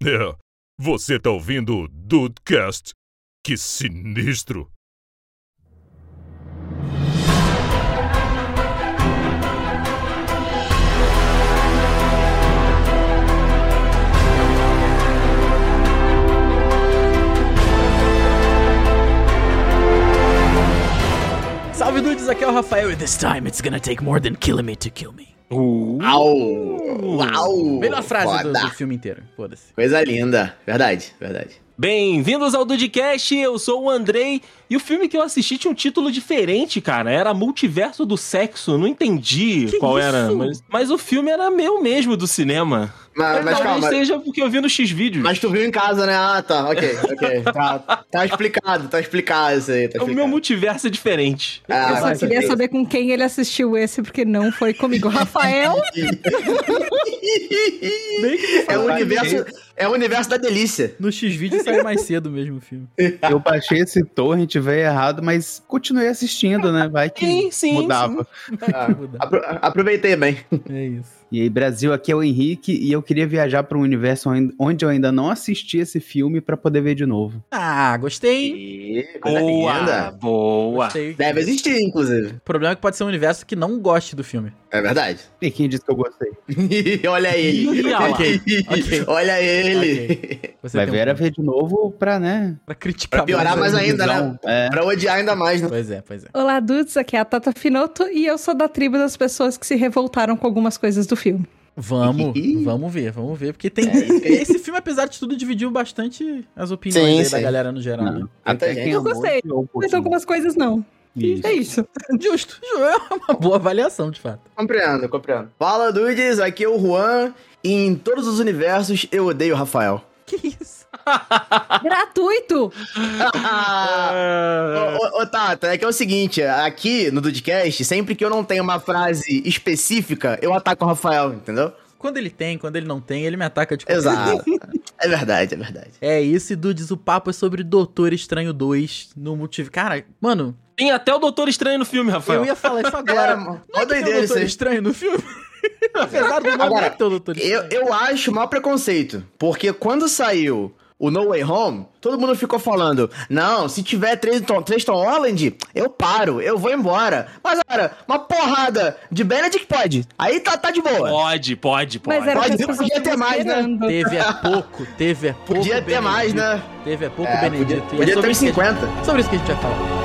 É, você tá ouvindo o Dudecast? Que sinistro! Salve dudes, aqui é o Rafael e this time it's gonna take more than killing me to kill me. Uau! Uau! Melhor frase do, do filme inteiro, foda-se. Coisa linda. Verdade, verdade. Bem-vindos ao Dudcast, eu sou o Andrei e o filme que eu assisti tinha um título diferente, cara. Era Multiverso do Sexo, não entendi Que qual isso? era, mas, mas o filme era meu mesmo do cinema. Mas, mas Talvez calma. seja porque eu vi no X-Vídeos. Mas tu viu em casa, né? Ah, tá. Ok, ok. Tá, tá explicado, tá explicado isso aí. Tá O meu explicado. multiverso é diferente. Ah, Eu só queria saber com quem ele assistiu esse, porque não foi comigo. Rafael, É o universo, é o universo da delícia. No X-Vídeo saiu mais cedo mesmo o filme. Eu baixei esse torrent, veio errado, mas continuei assistindo, né? Vai que Sim, sim, mudava. Ah, apro- aproveitei bem. É isso. E aí, Brasil, aqui é o Henrique e eu queria viajar para um universo onde- eu ainda não assisti esse filme pra poder ver de novo. Ah, gostei. Coisa Boa, linda. boa. Gostei. Deve existir, inclusive. O problema é que pode ser um universo que não goste do filme. É verdade. E quem disse que eu gostei? Olha ele. Ih, olha lá. Ok, ok. Olha ele. Você Vai tem ver um era ver de novo pra, né? Pra criticar Pra piorar mais a ainda, né? É. Pra odiar ainda mais, né? Pois é, pois é. olá dudes, aqui é a Tata Finoto e eu sou da tribo das pessoas que se revoltaram com algumas coisas do filme. Vamos, vamos ver, vamos ver. Porque tem. É. Esse filme, apesar de tudo, dividiu bastante as opiniões Sim, aí da sim. galera no geral. né? Até gente. quem Eu gostei. Mas algumas coisas não. Isso. É isso. Justo, ju- é uma boa avaliação, de fato. Compreendo, compreendo. Fala, dudes. Aqui é o Juan. E em todos os universos, eu odeio o Rafael. Que isso? Gratuito! Ô, ô, ô, Tata, é que é o seguinte, aqui no Dudcast, sempre que eu não tenho uma frase específica, eu ataco o Rafael, entendeu? Quando ele tem, quando ele não tem, ele me ataca de qualquer Exato. É verdade, é verdade. É isso, e Dudes, o papo é sobre Doutor Estranho 2 no multiverso. Cara, mano, Tem até o Doutor Estranho no filme, Rafael. eu ia falar isso agora. É, Não mó é que tem o Doutor. Estranho no filme? Apesar do nome Agora, não ter o Doutor Eu, Estranho. eu acho o maior preconceito, porque quando saiu o No Way Home, todo mundo ficou falando, não, se tiver três Tom, três Tom Holland, eu paro, eu vou embora. Mas, cara, uma porrada de Benedict pode. Aí tá, tá de boa. Pode, pode, pode. Mas era Pode pessoas podia ter mais, né? Teve é pouco, teve é pouco. Podia ter mais, Benedito. né? Teve é pouco É, Benedito. podia, podia é sobre ter uns isso que a 50. gente- sobre isso que a gente vai falar.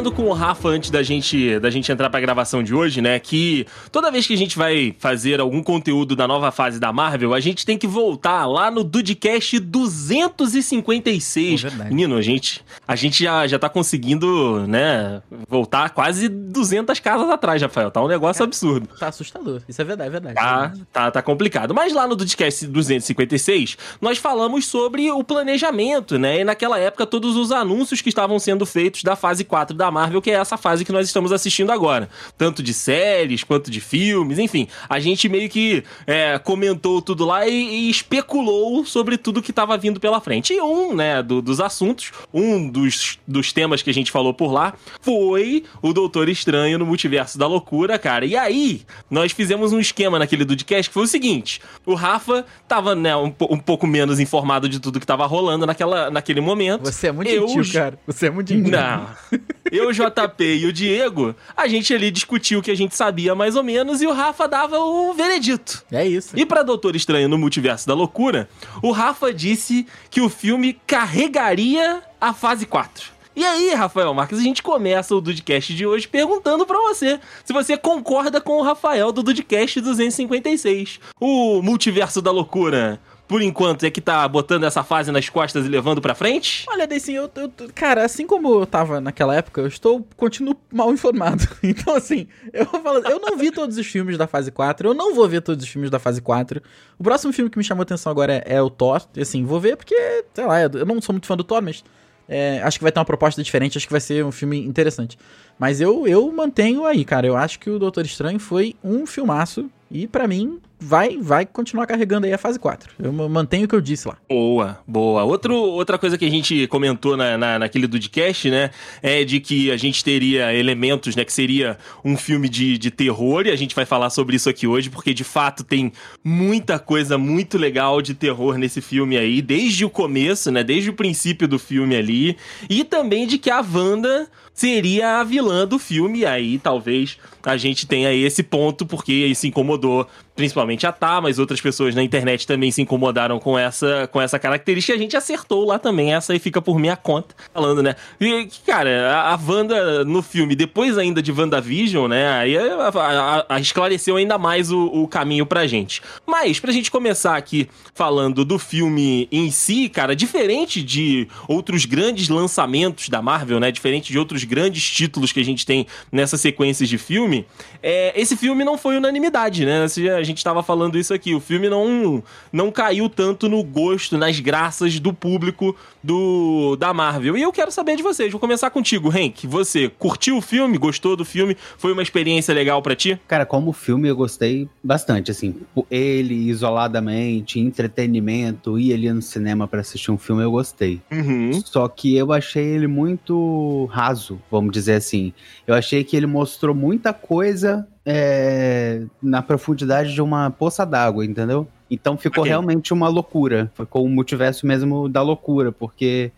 Falando com o Rafa antes da gente, da gente entrar pra gravação de hoje, né? Que toda vez que a gente vai fazer algum conteúdo da nova fase da Marvel, a gente tem que voltar lá no Dudcast 256. É verdade. Menino, a gente, a gente já, já tá conseguindo, né? Voltar quase 200 casas atrás, Rafael. Tá um negócio absurdo. Tá assustador. Isso é verdade, é verdade. Tá, tá, tá complicado. Mas lá no Dudcast 256, nós falamos sobre o planejamento, né? E naquela época, todos os anúncios que estavam sendo feitos da fase 4 da Marvel, que é essa fase que nós estamos assistindo agora. Tanto de séries quanto de filmes, enfim. A gente meio que é, comentou tudo lá e, e especulou sobre tudo que estava vindo pela frente. E um, né, do- dos assuntos, um dos, dos temas que a gente falou por lá, foi o Doutor Estranho no Multiverso da Loucura, cara. E aí, nós fizemos um esquema naquele Dudcast que foi o seguinte: o Rafa tava, né, um, um pouco menos informado de tudo que tava rolando naquela, naquele momento. Você é muito Eu- gentil, cara. Você é muito gentil. Não. Eu, o JP e o Diego, a gente ali discutiu o que a gente sabia mais ou menos e o Rafa dava o veredito. É isso. E pra Doutor Estranho no Multiverso da Loucura, o Rafa disse que o filme carregaria a fase 4. E aí, Rafael Marques, a gente começa o Dudcast de hoje perguntando pra você se você concorda com o Rafael do Dudcast 256. O Multiverso da Loucura, por enquanto, é que tá botando essa fase nas costas e levando pra frente? Olha, Deicin, eu, eu, cara, assim como eu tava naquela época, eu estou, continuo mal informado. Então, assim, eu falo, eu não vi todos os filmes da fase 4, eu não vou ver todos os filmes da fase 4. O próximo filme que me chamou atenção agora é, é o Thor, e assim, vou ver porque, sei lá, eu não sou muito fã do Thor, mas É, acho que vai ter uma proposta diferente, acho que vai ser um filme interessante. Mas eu, eu mantenho aí, cara. Eu acho que o Doutor Estranho foi um filmaço. E pra mim, vai vai continuar carregando aí a fase 4. Eu mantenho o que eu disse lá. Boa, boa. Outro, outra coisa que a gente comentou na, na, naquele Dudcast, né? É de que a gente teria elementos, né? Que seria um filme de, de terror. E a gente vai falar sobre isso aqui hoje, porque de fato tem muita coisa muito legal de terror nesse filme aí. Desde o começo, né? Desde o princípio do filme ali. E também de que a Wanda seria a vilã do filme. E aí talvez a gente tenha esse ponto, porque isso incomodou principalmente a Tá, mas outras pessoas na internet também se incomodaram com essa, com essa característica. A gente acertou lá também, essa aí fica por minha conta, falando, né? E, cara, a, a Wanda no filme, depois ainda de WandaVision, né? Aí a, a, a esclareceu ainda mais o, o caminho pra gente. Mas, pra gente começar aqui falando do filme em si, cara, diferente de outros grandes lançamentos da Marvel, né? Diferente de outros grandes títulos que a gente tem nessas sequências de filme, é, esse filme não foi unanimidade, né? A gente tava falando isso aqui. O filme não, não caiu tanto no gosto, nas graças do público do da Marvel. E eu quero saber de vocês. Vou começar contigo, Henk. Você curtiu o filme? Gostou do filme? Foi uma experiência legal para ti? Cara, como filme eu gostei bastante, assim. Ele isoladamente, entretenimento, ir ali no cinema para assistir um filme, eu gostei. Uhum. Só que eu achei ele muito raso, vamos dizer assim. Eu achei que ele mostrou muita coisa é, na profundidade de uma poça d'água, entendeu? Então ficou okay. realmente uma loucura. Ficou um multiverso mesmo da loucura, porque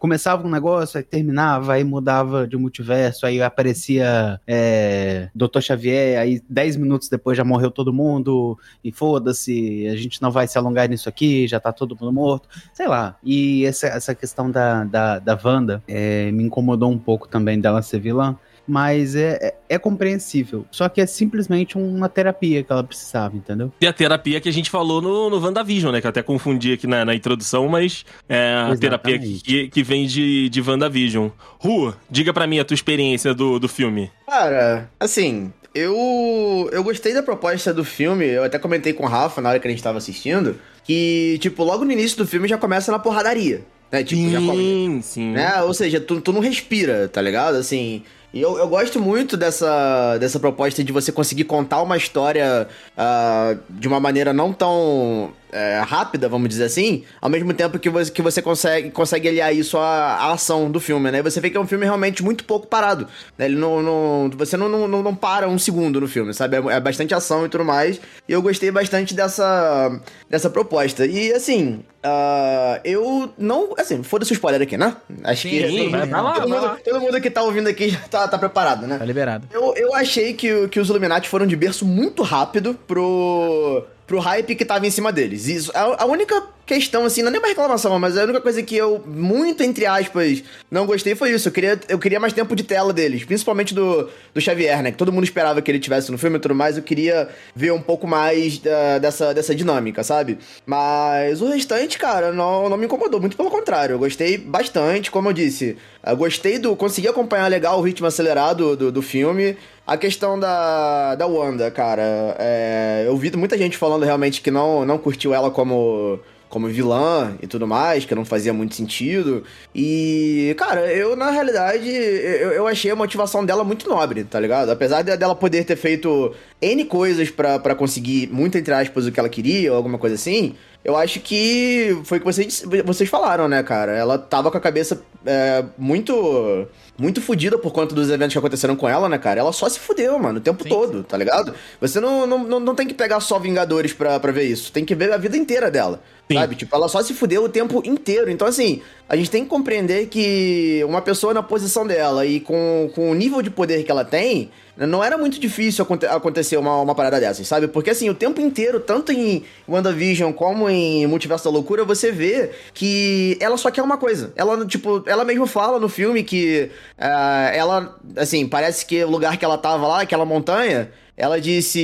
começava um negócio, aí terminava, aí mudava de multiverso, aí aparecia é, Dr. Xavier, aí 10 minutos depois já morreu todo mundo, e foda-se, a gente não vai se alongar nisso aqui, já tá todo mundo morto, sei lá. E essa, essa questão da, da, da Wanda é, me incomodou um pouco também dela ser vilã mas é, é, é, compreensível. Só que é simplesmente uma terapia que ela precisava, entendeu? E a terapia que a gente falou no, no WandaVision, né? Que eu até confundi aqui na, na introdução, mas é a Exatamente. terapia que, que vem de, de WandaVision. Ru, diga para mim a tua experiência do, do filme. Cara, assim, eu, eu gostei da proposta do filme, eu até comentei com o Rafa na hora que a gente tava assistindo, que, tipo, logo no início do filme já começa na porradaria. Né? Tipo, sim, já come... sim. Né? Ou seja, tu, tu não respira, tá ligado? Assim, e eu, eu gosto muito dessa, dessa proposta de você conseguir contar uma história uh, de uma maneira não tão é, rápida, vamos dizer assim, ao mesmo tempo que você, que você consegue, consegue aliar isso à, à ação do filme, né? E você vê que é um filme realmente muito pouco parado. Né? Ele não, não, você não, não, não para um segundo no filme, sabe? É, é, bastante ação e tudo mais. E eu gostei bastante dessa, dessa proposta. E assim, uh, eu não. Assim, foda-se o spoiler aqui, né? Acho sim, que. Sim, vai, vai lá, todo, mundo, todo mundo que tá ouvindo aqui já tá, tá preparado, né? Tá liberado. Eu, eu achei que, que os Illuminati foram de berço muito rápido pro pro hype que tava em cima deles. Isso, a, a, única questão, assim, não é nem uma reclamação, mas a única coisa que eu, muito entre aspas, não gostei foi isso. Eu queria, eu queria mais tempo de tela deles, principalmente do, do Xavier, né? Que todo mundo esperava que ele tivesse no filme e tudo mais. Eu queria ver um pouco mais da, dessa, dessa dinâmica, sabe? Mas o restante, cara, não, não me incomodou, muito pelo contrário. Eu gostei bastante, como eu disse. Eu gostei do. Consegui acompanhar legal o ritmo acelerado do, do filme. A questão da, da Wanda, cara, é, eu vi muita gente falando realmente que não, não curtiu ela como como vilã e tudo mais, que não fazia muito sentido. E, cara, eu na realidade, eu, eu achei a motivação dela muito nobre, tá ligado? Apesar de, dela poder ter feito N coisas para conseguir, muito entre aspas, o que ela queria, ou alguma coisa assim, eu acho que foi o que vocês, vocês falaram, né, cara? Ela tava com a cabeça é, muito muito fodida por conta dos eventos que aconteceram com ela, né, cara? Ela só se fudeu, mano, o tempo sim, todo, tá ligado? Você não, não, não, não, tem que pegar só Vingadores pra, pra ver isso. Tem que ver a vida inteira dela. Sim. Sabe? Tipo, ela só se fudeu o tempo inteiro. Então, assim, a gente tem que compreender que uma pessoa na posição dela e com, com o nível de poder que ela tem, não era muito difícil acontecer uma, uma parada dessas, sabe? Porque, assim, o tempo inteiro, tanto em WandaVision como em Multiverso da Loucura, você vê que ela só quer uma coisa. Ela, tipo, ela mesmo fala no filme que uh, ela, assim, parece que o lugar que ela tava lá, aquela montanha, ela disse: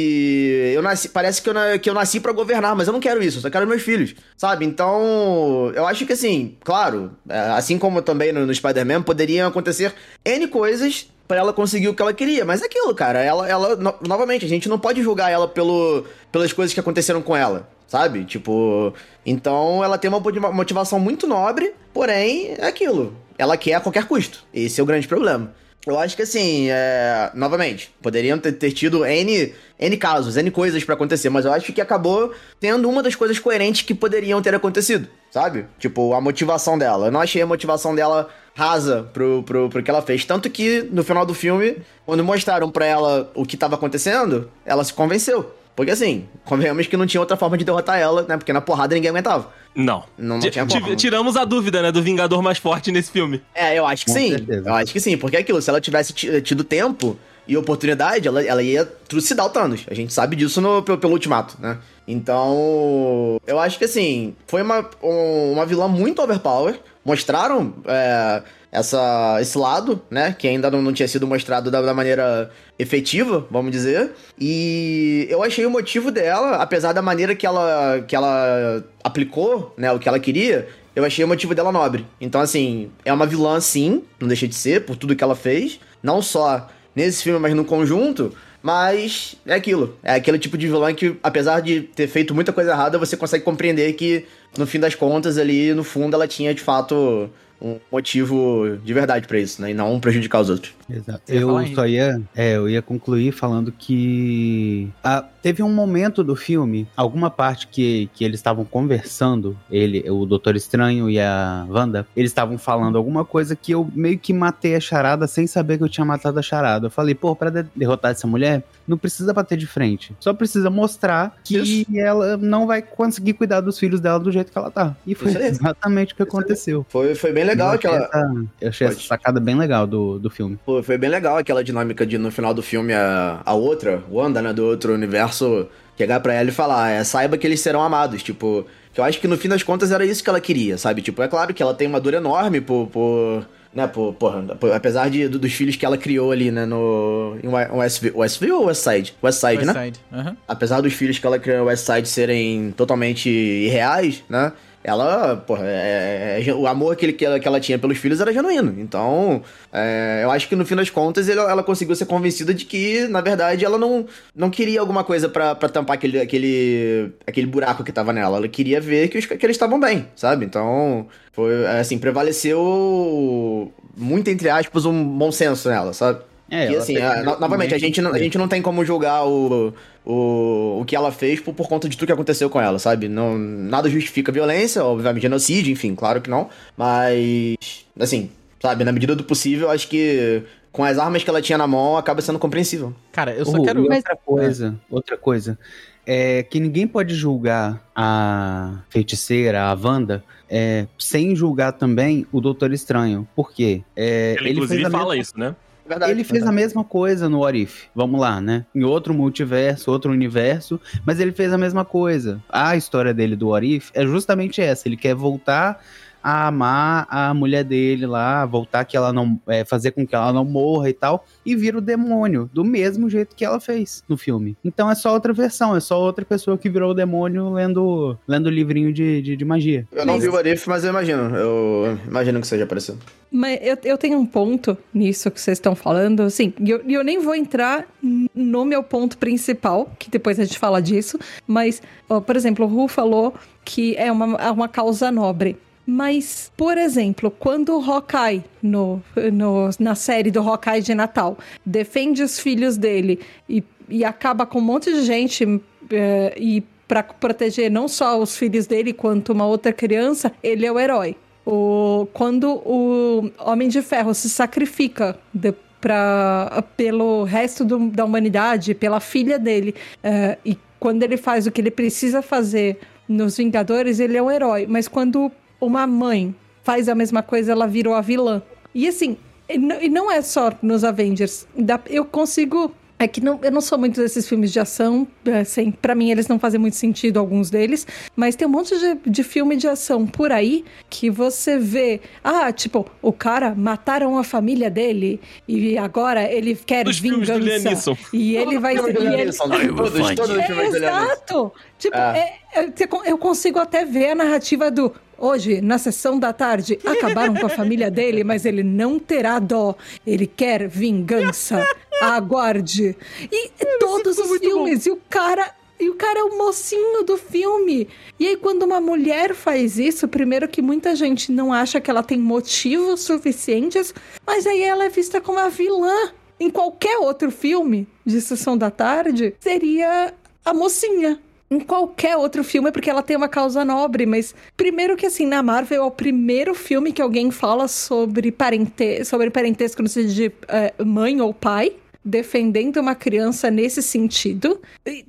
eu nasci, parece que eu, que eu nasci para governar, mas eu não quero isso, eu só quero meus filhos, sabe? Então, eu acho que assim, claro, é, assim como também no, no Spider-Man, poderiam acontecer N coisas para ela conseguir o que ela queria, mas é aquilo, cara, ela, ela no, novamente, a gente não pode julgar ela pelo, pelas coisas que aconteceram com ela, sabe? Tipo, então ela tem uma motivação muito nobre, porém, é aquilo. ela quer a qualquer custo. Esse é o grande problema. Eu acho que assim, é... novamente, poderiam ter, ter tido N, N casos, N coisas pra acontecer, mas eu acho que acabou tendo uma das coisas coerentes que poderiam ter acontecido, sabe? Tipo, a motivação dela. Eu não achei a motivação dela rasa pro, pro, pro que ela fez. Tanto que no final do filme, quando mostraram pra ela o que tava acontecendo, ela se convenceu. Porque assim, convenhamos que não tinha outra forma de derrotar ela, né? Porque na porrada ninguém aguentava. Não. Não, não Ti- tinha ti- como. Tiramos a dúvida, né, do Vingador mais forte nesse filme. É, eu acho que Com sim. certeza. Eu acho que sim, porque é aquilo, se ela tivesse ti- tido tempo e oportunidade, ela, ela ia trucidar o Thanos. A gente sabe disso no, pelo, pelo ultimato, né? Então, eu acho que assim, foi uma, um- uma vilã muito overpower. Mostraram é, essa, esse lado, né? Que ainda não, não tinha sido mostrado da, da maneira efetiva, vamos dizer. E eu achei o motivo dela, apesar da maneira que ela, que ela aplicou, né? O que ela queria, eu achei o motivo dela nobre. Então, assim, é uma vilã, sim, não deixa de ser, por tudo que ela fez. Não só nesse filme, mas no conjunto. Mas é aquilo. É aquele tipo de vilã que, apesar de ter feito muita coisa errada, você consegue compreender que, no fim das contas, ali, no fundo, ela tinha, de fato, um motivo de verdade pra isso, né? E não prejudicar os outros. Exato. Eu só ia, é, eu ia concluir falando que ah, teve um momento do filme, alguma parte que, que eles estavam conversando, ele, o Doutor Estranho e a Wanda, eles estavam falando alguma coisa que eu meio que matei a charada sem saber que eu tinha matado a charada. Eu falei, pô, pra de- derrotar essa mulher, não precisa bater de frente. Só precisa mostrar que Isso. ela não vai conseguir cuidar dos filhos dela do jeito que ela tá. E foi exatamente o que aconteceu. Foi, foi bem legal eu achei, aquela. essa, eu achei essa Pode. sacada bem legal do, do filme. Pô, foi bem legal aquela dinâmica de no final do filme a, a outra, Wanda, né, do outro universo, chegar pra ela e falar, é, saiba que eles serão amados, tipo, que eu acho que no fim das contas era isso que ela queria, sabe? Tipo, é claro que ela tem uma dor enorme por, por né, por, porra, por- apesar de, do- dos filhos que ela criou ali, né, no em Wa- Westview, Westview ou Westside? Westside, né? West Side. Aham. apesar dos filhos que ela criou no Westside serem totalmente irreais, né? Ela, porra, é- é- o amor que, ele- que, ela, que ela tinha pelos filhos era genuíno. Então, é, eu acho que no fim das contas ele- ela conseguiu ser convencida de que, na verdade, ela não, não queria alguma coisa pra, pra tampar aquele, aquele, aquele buraco que tava nela. Ela queria ver que, os, que eles estavam bem, sabe? Então, foi assim, prevaleceu muito, entre aspas, um bom senso nela, sabe? É, e assim, no- novamente, a gente, não, a gente não tem como julgar o, o, o que ela fez por, por conta de tudo que aconteceu com ela, sabe? Não, nada justifica a violência, obviamente genocídio, enfim, claro que não. Mas, assim, sabe, na medida do possível, acho que com as armas que ela tinha na mão, acaba sendo compreensível. Cara, eu só Oh, quero. outra coisa, outra coisa. É que ninguém pode julgar a feiticeira, a Wanda, é, sem julgar também o Doutor Estranho. Por quê? É, Ele, inclusive, fez a fala mesma- isso, né? Verdade. Ele fez a mesma coisa no What If. Vamos lá, né? Em outro multiverso, outro universo, mas ele fez a mesma coisa. A história dele do What If é justamente essa. Ele quer voltar a amar a mulher dele lá, voltar que ela não. é, fazer com que ela não morra e tal, e vira o demônio, do mesmo jeito que ela fez no filme. Então é só outra versão, é só outra pessoa que virou o demônio lendo, lendo livrinho de, de, de magia. Eu não Mas- vi o Arif, mas eu imagino. Eu imagino que seja parecido. Mas eu, eu tenho um ponto nisso que vocês estão falando, assim, e eu, eu nem vou entrar no meu ponto principal, que depois a gente fala disso, mas, ó, por exemplo, o Ru falou que é uma, é uma causa nobre. Mas, por exemplo, quando o Hawkeye, no, no, na série do Hawkeye de Natal, defende os filhos dele e, e acaba com um monte de gente eh, e para proteger não só os filhos dele, quanto uma outra criança, ele é o herói. O, quando o Homem de Ferro se sacrifica de, pra, pelo resto do- da humanidade, pela filha dele, eh, e quando ele faz o que ele precisa fazer nos Vingadores, ele é um herói. Mas quando uma mãe faz a mesma coisa, ela virou a vilã. E assim, e não, é só nos Avengers. Eu consigo. É que não, eu não sou muito desses filmes de ação, assim, para mim eles não fazem muito sentido, alguns deles, mas tem um monte de, de filme de ação por aí que você vê, ah, tipo, o cara mataram a família dele e agora ele quer Liam vingança. E ele vai ser. e ele- Todos, os é, filmes Neeson. exato! Tipo, É. é- é- eu consigo até ver a narrativa do. Hoje, na sessão da tarde, acabaram com a família dele, mas ele não terá dó. Ele quer vingança. Aguarde. E todos os filmes. E o cara E o cara é o mocinho do filme. E aí, quando uma mulher faz isso, primeiro que muita gente não acha que ela tem motivos suficientes, mas aí ela é vista como a vilã. Em qualquer outro filme de Sessão da Tarde, seria a mocinha. Em qualquer outro filme, porque ela tem uma causa nobre, mas primeiro que assim, na Marvel é o primeiro filme que alguém fala sobre, parente sobre parentesco no sentido de eh, mãe ou pai defendendo uma criança nesse sentido.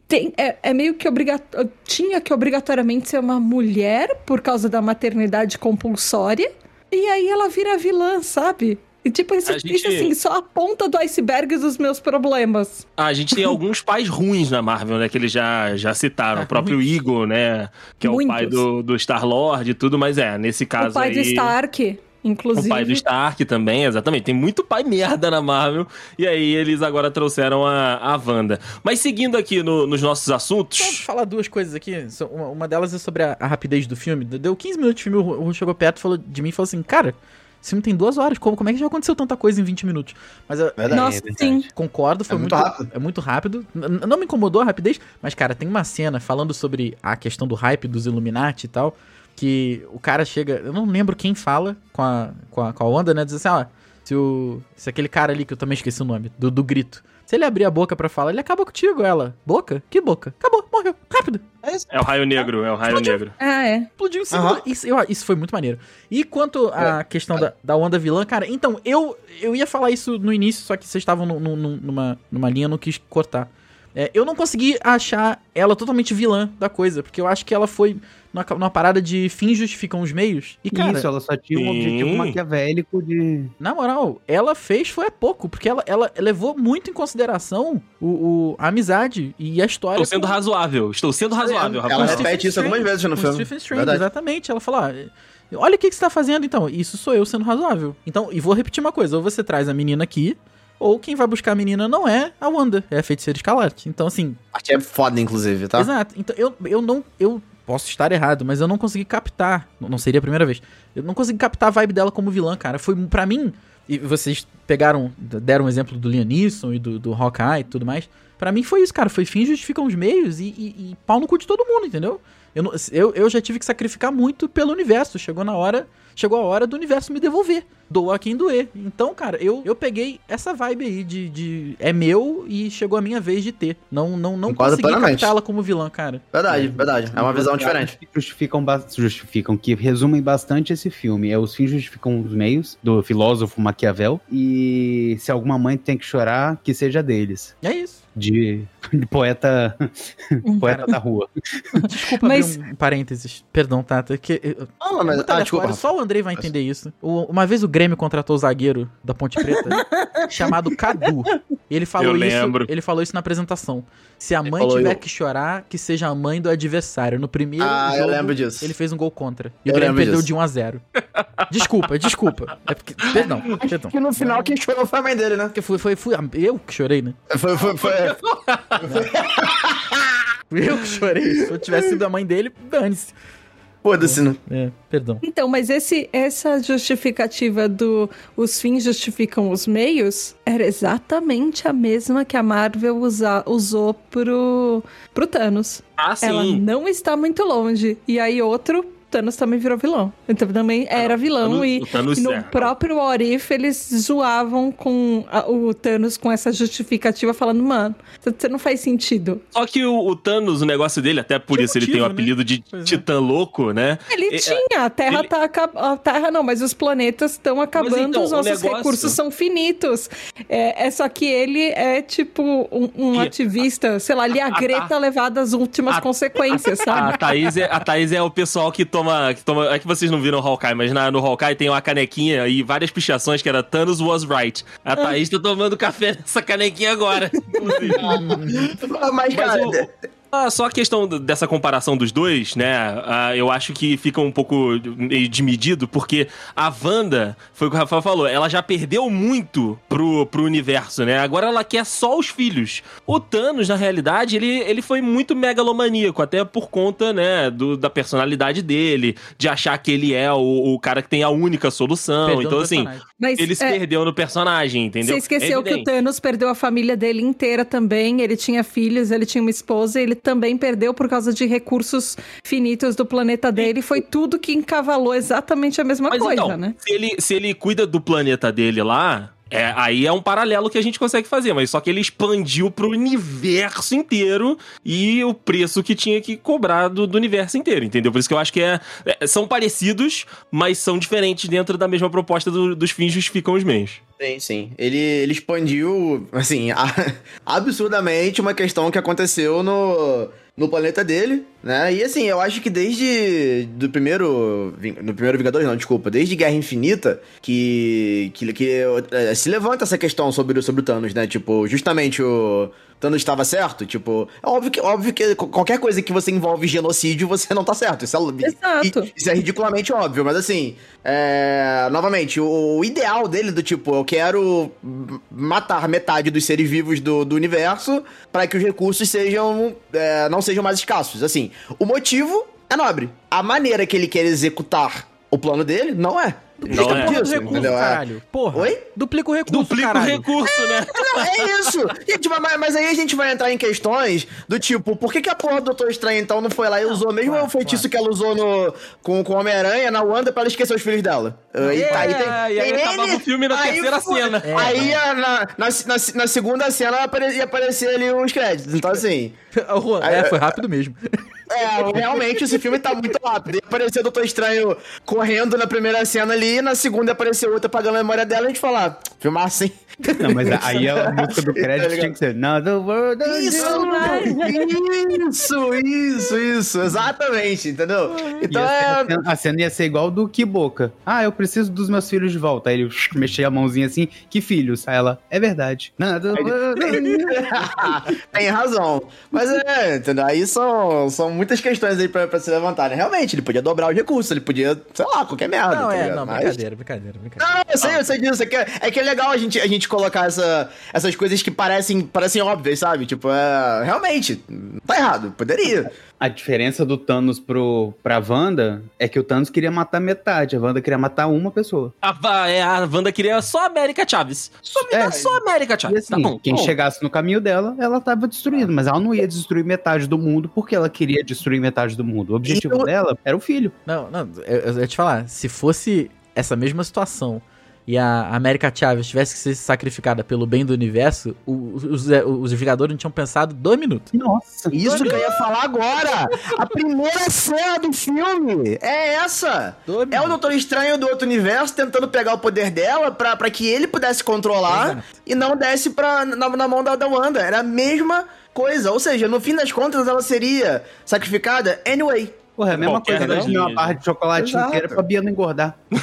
Tem, é, é meio que obrigatório. Tinha que obrigatoriamente ser uma mulher por causa da maternidade compulsória. E aí ela vira vilã, sabe? E tipo, isso, A gente- isso assim, só a ponta do iceberg dos meus problemas. Ah, a gente tem alguns pais ruins na Marvel, né? Que eles já, já citaram. Ah, o próprio muitos. Igor, né? Que é o Muitos. pai do, do Star-Lord e tudo, mas é, nesse caso o pai aí... do Stark, inclusive. O pai do Stark também, exatamente. Tem muito pai merda na Marvel. E aí eles agora trouxeram a, a Wanda. Mas seguindo aqui no- nos nossos Só assuntos. falar duas coisas aqui. Uma, uma delas é sobre a, a rapidez do filme. Deu 15 minutos de filme, o Ru- o Ru chegou perto falou de mim e falou assim: Cara, esse filme tem duas horas. Como, como é que já aconteceu tanta coisa em 20 minutos? Mas eu Verdade. Nossa, É sim. concordo, foi É muito muito, rápido. É muito rápido. N- não me incomodou a rapidez, mas, cara, tem uma cena falando sobre a questão do hype dos Illuminati e tal. Que o cara chega. Eu não lembro quem fala com a, com a, com a onda, né? Diz assim: ó, se, o, se aquele cara ali, que eu também esqueci o nome, do, do grito. Se ele abrir a boca pra falar, ele acaba contigo, ela. Boca? Que boca? Acabou, morreu, rápido. É o Raio Negro, é o Raio Negro. Ah, é. Explodiu em cima. Do- Isso, eu- isso foi muito maneiro. E quanto à questão da, da onda vilã, cara, então, eu, eu ia falar isso no início, só que vocês estavam num- num- numa, numa linha, eu não quis cortar. É, eu não consegui achar ela totalmente vilã da coisa, porque eu acho que ela foi numa, numa parada de fins justificam os meios. E, cara, Isso, ela só tinha um objetivo maquiavélico de. na moral, ela fez foi a pouco, porque ela, ela levou muito em consideração o, o- a amizade e a história. Estou sendo com- razoável. Estou sendo razoável, Ela com Rafael. repete Stephen isso algumas vezes no filme. Stephen Strange, exatamente. Ela fala, "Ah, olha o que, que você tá fazendo então. Isso sou eu sendo razoável. Então, e vou repetir uma coisa, ou você traz a menina aqui, ou quem vai buscar a menina não é a Wanda, é a feiticeira escalarte. Então, assim, Parte é foda, inclusive, tá? exato. Então, eu, eu não, eu posso estar errado, mas eu não consegui captar, não seria a primeira vez, eu não consegui captar a vibe dela como vilã, cara. Foi, pra mim, e vocês pegaram, deram um exemplo do Liam Neeson e do, do Hawkeye e tudo mais, pra mim foi isso, cara, foi fim justificam os meios e, e, e pau no cu de todo mundo, entendeu? Eu, eu, eu já tive que sacrificar muito pelo universo. Chegou na hora. Chegou a hora do universo me devolver. Doa quem doer. Então, cara, eu, eu peguei essa vibe aí de, de. É meu e chegou a minha vez de ter. Não, não, não consegui captá-la como vilã, cara. Verdade, verdade. É uma visão diferente. Que justificam, justificam, que resumem bastante esse filme. É os fins justificam os meios, do filósofo Maquiavel. E se alguma mãe tem que chorar, que seja deles. É isso. De, de poeta, poeta da rua. Desculpa Mas- abrir um parênteses. Perdão, Tata. Que, eu- Não, mas. Ah, desculpa. só o Andrei vai entender isso. O- uma vez o Grêmio contratou o zagueiro da Ponte Preta chamado Cadu. E ele falou Eu isso. lembro. Ele falou isso na apresentação. Se a mãe tiver eu- que chorar, que seja a mãe do adversário. No primeiro Ah, eu jogo, lembro disso. ele fez um gol contra. E Eu o Grêmio perdeu disso. de 1 a 0 Desculpa, desculpa. É porque, perdão, perdão. Que no final quem chorou foi a mãe dele, né? Porque foi, foi, fui eu que chorei, né? Foi, foi, foi. Eu que chorei. Se eu tivesse sido a mãe dele, dane-se. Foda-se, né? É, perdão. Então, mas esse, essa justificativa do os fins justificam os meios era exatamente a mesma que a Marvel usa, usou pro, pro Thanos. Ah, Ela sim. não está muito longe. E aí outro, Thanos também virou vilão. Então também era vilão Thanos- e, o Thanos e no é. próprio What If eles zoavam com a- o Thanos com essa justificativa falando, mano, você não faz sentido. Só que o, o Thanos, o negócio dele, até por Tinha isso ele tem o motivo, né? apelido de Pois é. Titã Louco, né? Ele É, tinha, a Terra ele- tá acabando. A Terra não, mas os planetas estão acabando, então, os nossos negócio- recursos são finitos. É, é só que ele é tipo um, um Que- ativista, sei lá, ele é a a- Greta levada às últimas a- consequências, sabe? A Thaís, é, a Thaís é o pessoal que toma, que toma. É que vocês não viram o Hawkeye, mas na, no Hawkeye tem uma canequinha e várias pichações que era Thanos was right. A Thaís tá tomando café nessa canequinha agora. inclusive. Mas, Mas cara. o- Ah, só a questão dessa comparação dos dois, né? ah, eu acho que fica um pouco meio desmedido, porque a Wanda, foi o que o Rafael falou, ela já perdeu muito pro, pro universo, né? Agora ela quer só os filhos. O Thanos, na realidade, ele, ele foi muito megalomaníaco, até por conta, né, do, da personalidade dele, de achar que ele é o, o cara que tem a única solução. Perdão então, assim. Mas ele se é, perdeu no personagem, entendeu? você esqueceu É que o. Thanos perdeu a família dele inteira também. Ele tinha filhos, ele tinha uma esposa, ele também perdeu por causa de recursos finitos do planeta dele. Foi tudo que encavalou exatamente a mesma Mas coisa, então, né? se ele, se ele cuida do planeta dele lá, é, aí é um paralelo que a gente consegue fazer, mas só que ele expandiu pro universo inteiro e o preço que tinha que cobrar do, do universo inteiro, entendeu? Por isso que eu acho que é, é- são parecidos, mas são diferentes dentro da mesma proposta do- dos fins justificam os meios. Sim, sim. Ele, ele expandiu, assim, a- absurdamente uma questão que aconteceu no, no planeta dele, né? E assim, eu acho que desde do primeiro, no primeiro Vingadores, não, desculpa, desde Guerra Infinita, que, que, que eh, se levanta essa questão sobre, sobre o Thanos, né? Tipo, justamente o Thanos estava certo, tipo, é óbvio que, óbvio que qualquer coisa que você envolve genocídio, você não tá certo. Isso é, Exato. Isso é ridiculamente óbvio, mas assim, é, novamente, o, o ideal dele do tipo, eu quero matar metade dos seres vivos do, do universo para que os recursos sejam é, não sejam mais escassos. Assim, o motivo é nobre. A maneira que ele quer executar o plano dele não é. Não Duplica é. a porra do recurso, entendeu? É. caralho. Porra. Oi? Duplica o recurso, Duplica o caralho. recurso, né? Não, é isso! Gente, mas, mas aí a gente vai entrar em questões do tipo, por que, que a porra do Doutor Estranho então não foi lá e usou mesmo claro, o feitiço que ela usou no, com, com o Homem-Aranha na Wanda pra ela esquecer os filhos dela? Aí, É, aí tem, e aí tem acabava o filme na aí terceira foi- cena. É. Aí na, na, na, na segunda cena ia aparecer ali os créditos. Então, assim, Juan, É, foi rápido mesmo. é, realmente esse filme tá muito rápido. Ia aparecer o Doutor Estranho correndo na primeira cena ali, e na segunda ia aparecer outra apagando a memória dela e a gente falar, ah, filmar assim. Não, mas aí a música do Tá crédito ligado? tinha que ser Another World Isso, isso, isso, isso, exatamente, entendeu? Então é. cena, a cena ia ser igual do Que Boca. Ah, eu preciso dos meus filhos de volta. Aí ele mexia a mãozinha assim, que filhos? Aí ela, é verdade. World. Tem razão. Mas é, entendeu? Aí são, são muitas questões aí pra, pra se levantar, né? Realmente, ele podia dobrar os recursos, ele podia, sei lá, qualquer merda. Não, tá é, ligado? não, Mas- brincadeira, brincadeira, brincadeira. Não, eu sei, eu sei disso. É que é, é que é legal a gente, a gente colocar essa, essas coisas que parecem, parecem óbvias, sabe? Tipo, é, realmente, tá errado, poderia. A diferença do Thanos pro, pra Wanda é que o Thanos queria matar metade, a Wanda queria matar uma pessoa. A, é, a Wanda queria só a América Chaves. Só me É. dá só a América Chaves. assim, tá bom. quem bom. chegasse no caminho dela, ela tava destruída. Mas ela não ia destruir metade do mundo porque ela queria destruir metade do mundo. O objetivo eu- dela era o filho. Não, não, eu, eu ia te falar, se fosse essa mesma situação e a América Chaves tivesse que ser sacrificada pelo bem do universo, o- os, os Vingadores não tinham pensado dois minutos. Nossa. Isso que eu ia falar agora! A primeira cena do filme é essa! Dois É o. Doutor Estranho do outro universo tentando pegar o poder dela pra, pra que ele pudesse controlar Exato. e não desse pra, na, na mão da, da Wanda. Era a mesma coisa. Ou seja, no fim das contas, ela seria sacrificada anyway. Porra, é a mesma Qualquer coisa que das uma barra de chocolate Exato. inteira pra Bia não engordar.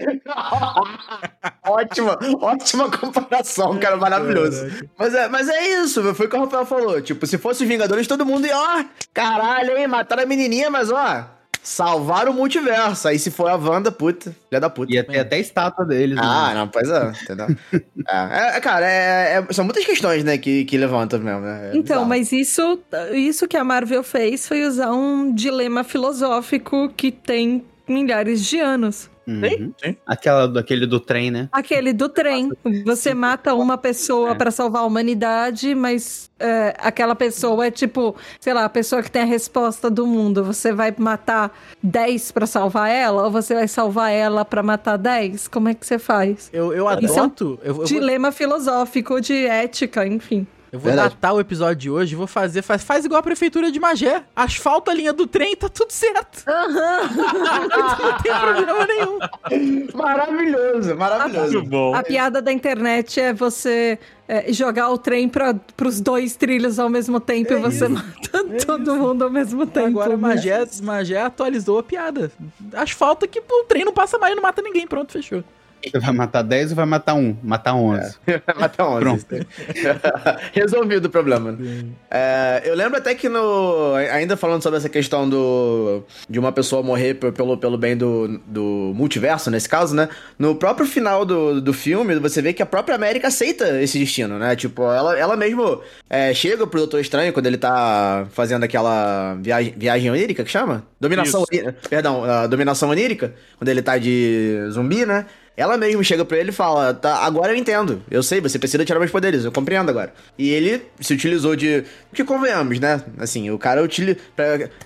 ótima, ótima comparação, cara, maravilhoso. Mas é, mas é isso, foi o que o Rafael falou. Tipo, se fosse os Vingadores, todo mundo ia, ó, caralho, hein, mataram a menininha, mas ó, salvaram o multiverso. Aí se for a Wanda, puta, filha da puta. Ia ter até estátua deles. Ah, né? não, pois é, entendeu? é, é, cara, é, é- são muitas questões, né, que, que levantam mesmo, né? É Então, bizarro. mas isso, isso que a Marvel fez foi usar um dilema filosófico que tem milhares de anos. Uhum. sim. Aquela, aquele do trem, né? Aquele do trem. Você mata uma pessoa É. pra salvar a humanidade, mas é, aquela pessoa é tipo, sei lá, a pessoa que tem a resposta do mundo. Você vai matar 10 pra salvar ela ou você vai salvar ela pra matar 10? Como é que você faz? Eu, eu Isso é um adoto. Eu, eu Dilema filosófico de ética, enfim. Eu vou Verdade. datar o episódio de hoje e vou fazer. Faz, faz igual a prefeitura de Magé. Asfalta a linha do trem tá tudo certo. não tem problema nenhum. Maravilhoso, maravilhoso. Muito bom. A piada da internet é você é, jogar o trem para os dois trilhos ao mesmo tempo É e você isso. mata todo mundo ao mesmo tempo. Agora né? Magé, Magé atualizou a piada. Asfalta que o trem não passa mais e não mata ninguém. Pronto, fechou. Você vai matar 10 ou vai matar um? Matar 11. Matar 11. Pronto. Resolvido o problema. É, eu lembro até que no. Ainda falando sobre essa questão do. De uma pessoa morrer pe- pelo, pelo bem do, do multiverso, nesse caso, né? No próprio final do, do filme, você vê que a própria América aceita esse destino, né? Tipo, ela, ela mesmo é, chega pro Doutor Estranho quando ele tá fazendo aquela viagem, viagem onírica que chama? Dominação Isso. onírica. Perdão, a dominação onírica. Quando ele tá de zumbi, né? Ela mesmo chega pra ele e fala: tá, agora eu entendo. Eu sei, você precisa tirar meus poderes, eu compreendo agora. E ele se utilizou de. Que convenhamos, né? Assim, o cara utiliza.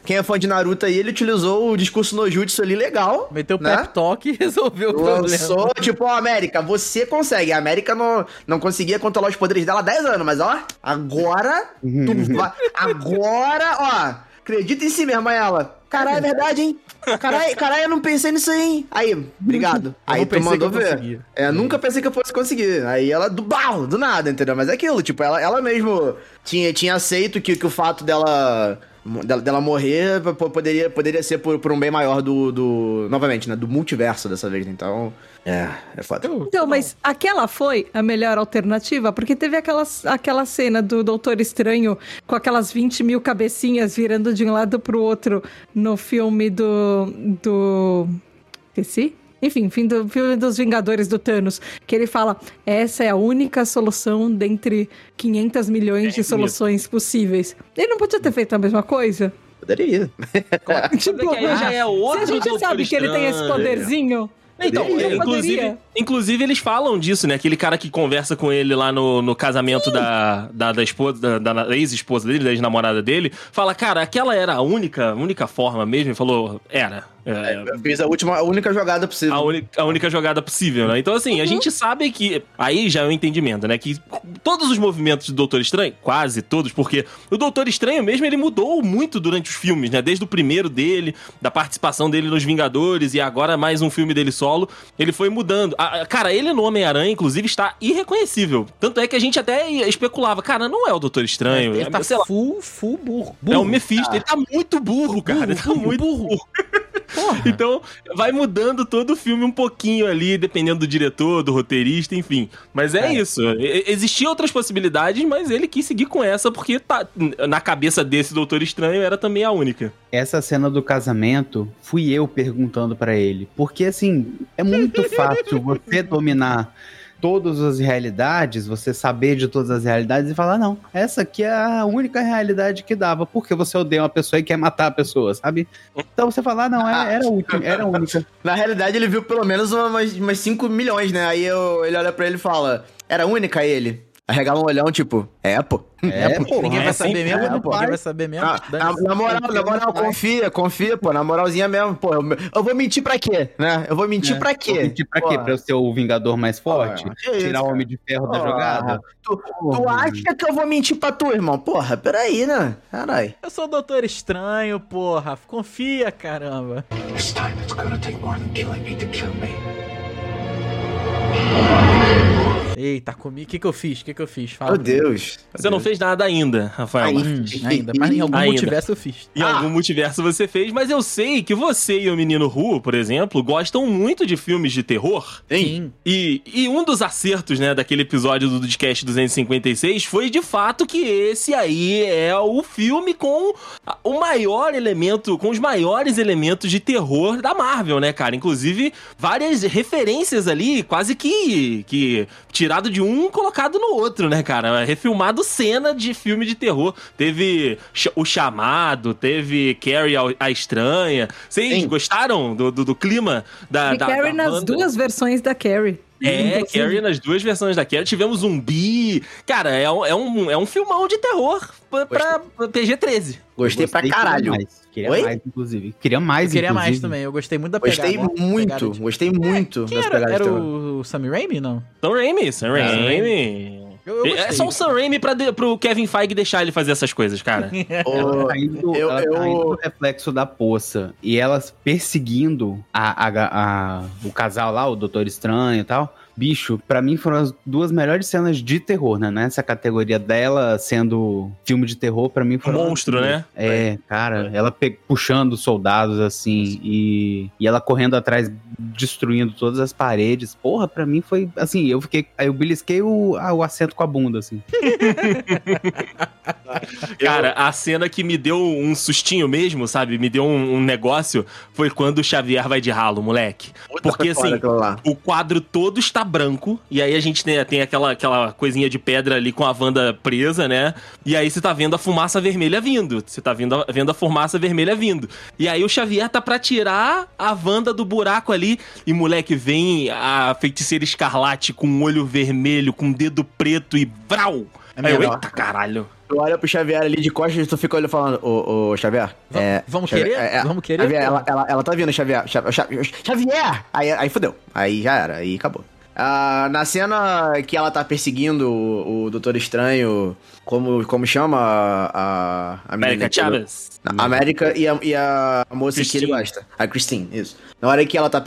Quem é fã de Naruto aí, ele utilizou o discurso no jutsu ali legal. Meteu o né? pep talk e resolveu o problema. Lançou, tipo, ó, América, você consegue. A América não, não conseguia controlar os poderes dela há 10 anos, mas ó, agora. tu vai, agora, ó, acredita em si mesmo, aí ela. Caralho, é verdade, hein? Caralho, caralho, eu não pensei nisso aí, hein? Aí, obrigado. Aí tu mandou eu ver. conseguia. É, nunca pensei que eu fosse conseguir. Aí ela, do bal, do nada, entendeu? Mas é aquilo, tipo, ela, ela mesmo tinha, tinha aceito que, que o fato dela. Dela, dela morrer po- poderia, poderia ser por, por um bem maior do, do. Novamente, né? Do multiverso dessa vez. Então. É, é foda. Eu- Então, mas aquela foi a melhor alternativa? Porque teve aquelas, aquela cena do Doutor Estranho com aquelas 20 mil cabecinhas virando de um lado pro outro no filme do. do. Esqueci? Enfim, fim do filme dos Vingadores do Thanos, que ele fala: essa é a única solução dentre 500 milhões de É, soluções possíveis. Ele não podia ter feito a mesma coisa? Poderia. Tipo, que aí já é se outro a gente sabe que ele tem esse poderzinho. Então, Ele é, inclusive, poderia. inclusive eles falam disso, né? Aquele cara que conversa com ele lá no, no casamento da, da, da esposa, da, da ex-esposa dele, da ex-namorada dele, fala, cara, aquela era a única, única forma mesmo. Ele falou, era. É, Eu fiz a última, a única jogada possível. a, uni- a única jogada possível, né? Então, assim, a gente sabe que. Aí já é o entendimento, né? Que todos os movimentos do Doutor Estranho, quase todos, porque o Doutor Estranho mesmo, ele mudou muito durante os filmes, né? Desde o primeiro dele, da participação dele nos Vingadores e agora mais um filme dele solo, ele foi mudando. Ah, cara, ele no Homem-Aranha, inclusive, está irreconhecível. Tanto é que a gente até especulava, cara, não é o Doutor Estranho. Ele tá sei lá, full, full burro. é o burro. Mephisto. Ele tá muito burro, cara. ele tá burro, muito burro. burro. Porra. Então, vai mudando todo o filme um pouquinho ali, dependendo do diretor, do roteirista, enfim. Mas é, isso. E- Existiam outras possibilidades, mas ele quis seguir com essa, porque tá, na cabeça desse Doutor Estranho era também a única. Essa cena do casamento, fui eu perguntando pra ele. Porque, assim, é muito fácil você dominar todas as realidades, você saber de todas as realidades e falar, não, essa aqui é a única realidade que dava, porque você odeia uma pessoa e quer matar a pessoa, sabe? Então você fala, ah, não, é- era a última, era a única. Na realidade, ele viu pelo menos umas, umas 5 milhões, né? Aí eu- ele olha pra ele e fala: Era única ele? Arregala um olhão, tipo, é, pô. É, pô, Ninguém vai é saber assim, mesmo, é, pô. pô. Ninguém vai saber mesmo. Ah, na, moral, na moral, confia, confia, pô. Na moralzinha mesmo, pô. Eu, eu vou mentir pra quê, né? Eu vou mentir É, pra Vou quê? mentir pra quê? Pra eu ser o Vingador mais forte? Tirar o? Homem de Ferro da jogada? Tu, tu acha que eu vou mentir pra tu, irmão? Porra, peraí, né? Caralho. Eu sou o Doutor Estranho, porra. Confia, caramba. This time it's gonna take more than killing me to kill me. Eita, comi. O que que eu fiz? O que que eu fiz? Fala. Meu Deus. Você não fez nada ainda, Rafael. Hum, ainda. Mas em algum Ainda. multiverso eu fiz. Em Ah. algum multiverso você fez, mas eu sei que você e o menino Ru, por exemplo, gostam muito de filmes de terror. Sim. E, e um dos acertos, né, daquele episódio do Podcast 256 foi de fato que esse aí é o filme com o maior elemento, com os maiores elementos de terror da Marvel, né, cara? Inclusive, várias referências ali, quase que, que tirado de um colocado no outro, né, cara? Refilmado cena de filme de terror. Teve O Chamado, teve Carrie a, Estranha. Vocês Sim. gostaram do, do, do clima da, E da, Carrie da nas banda? duas versões da Carrie. É, Inclusive. Carrie nas duas versões da Carrie. Tivemos zumbi. Cara, é um, é um, é um filmão de terror pra, pra PG-13. Gostei pra caralho. Queria mais, queria Oi? mais, inclusive. Queria mais, Eu queria mais inclusive. também. Eu gostei muito da pegada. Gostei pegada muito, de- gostei muito Quem das era? pegadas Era o Sam Raimi, não? Sam Raimi, Sam Raimi. Eu, eu É gostei. só o Sam Raimi pra de, pro Kevin Feige deixar ele fazer essas coisas, cara. Ô, Tá indo, Eu- ela tá eu- no reflexo da poça. E elas perseguindo a, a- a- o casal lá, o Doutor Estranho e tal. Bicho, pra mim foram as duas melhores cenas de terror, né? Nessa categoria dela sendo filme de terror, pra mim foram. Monstro, né? É, cara, ela pe- puxando soldados assim e, e ela correndo atrás, destruindo todas as paredes. Porra, pra mim foi assim, eu fiquei. Aí eu belisquei o, ah, o assento com a bunda, assim. Cara, a cena que me deu um sustinho mesmo, sabe? Me deu um, um negócio foi quando o Xavier vai de ralo, moleque. Puta, Porque foi assim, o quadro todo está tá branco, e aí a gente tem, tem aquela, aquela coisinha de pedra ali com a Wanda presa, né? E aí você tá vendo a fumaça vermelha vindo. Você tá vendo a, vendo a fumaça vermelha vindo. E aí o Xavier tá pra tirar a Wanda do buraco ali. E moleque, vem a feiticeira escarlate com um olho vermelho, com um dedo preto e brau! É aí eu, melhor. eita caralho. Tu olha pro Xavier ali de costas e tu fica olhando falando, ô, ô Xavier. Va- é, vamos Xavier, querer? é, é, Vamos querer? Xavier, ela, ela, ela tá vindo, Xavier. Xavier! Xavier! Xavier! Aí, aí fudeu. Aí já era, aí acabou. Ah, na cena que ela tá perseguindo o, o Doutor Estranho, como, como chama a, a, América. A América e a, e a moça que ele Christine. gosta. A Christine, isso. Na hora que ela tá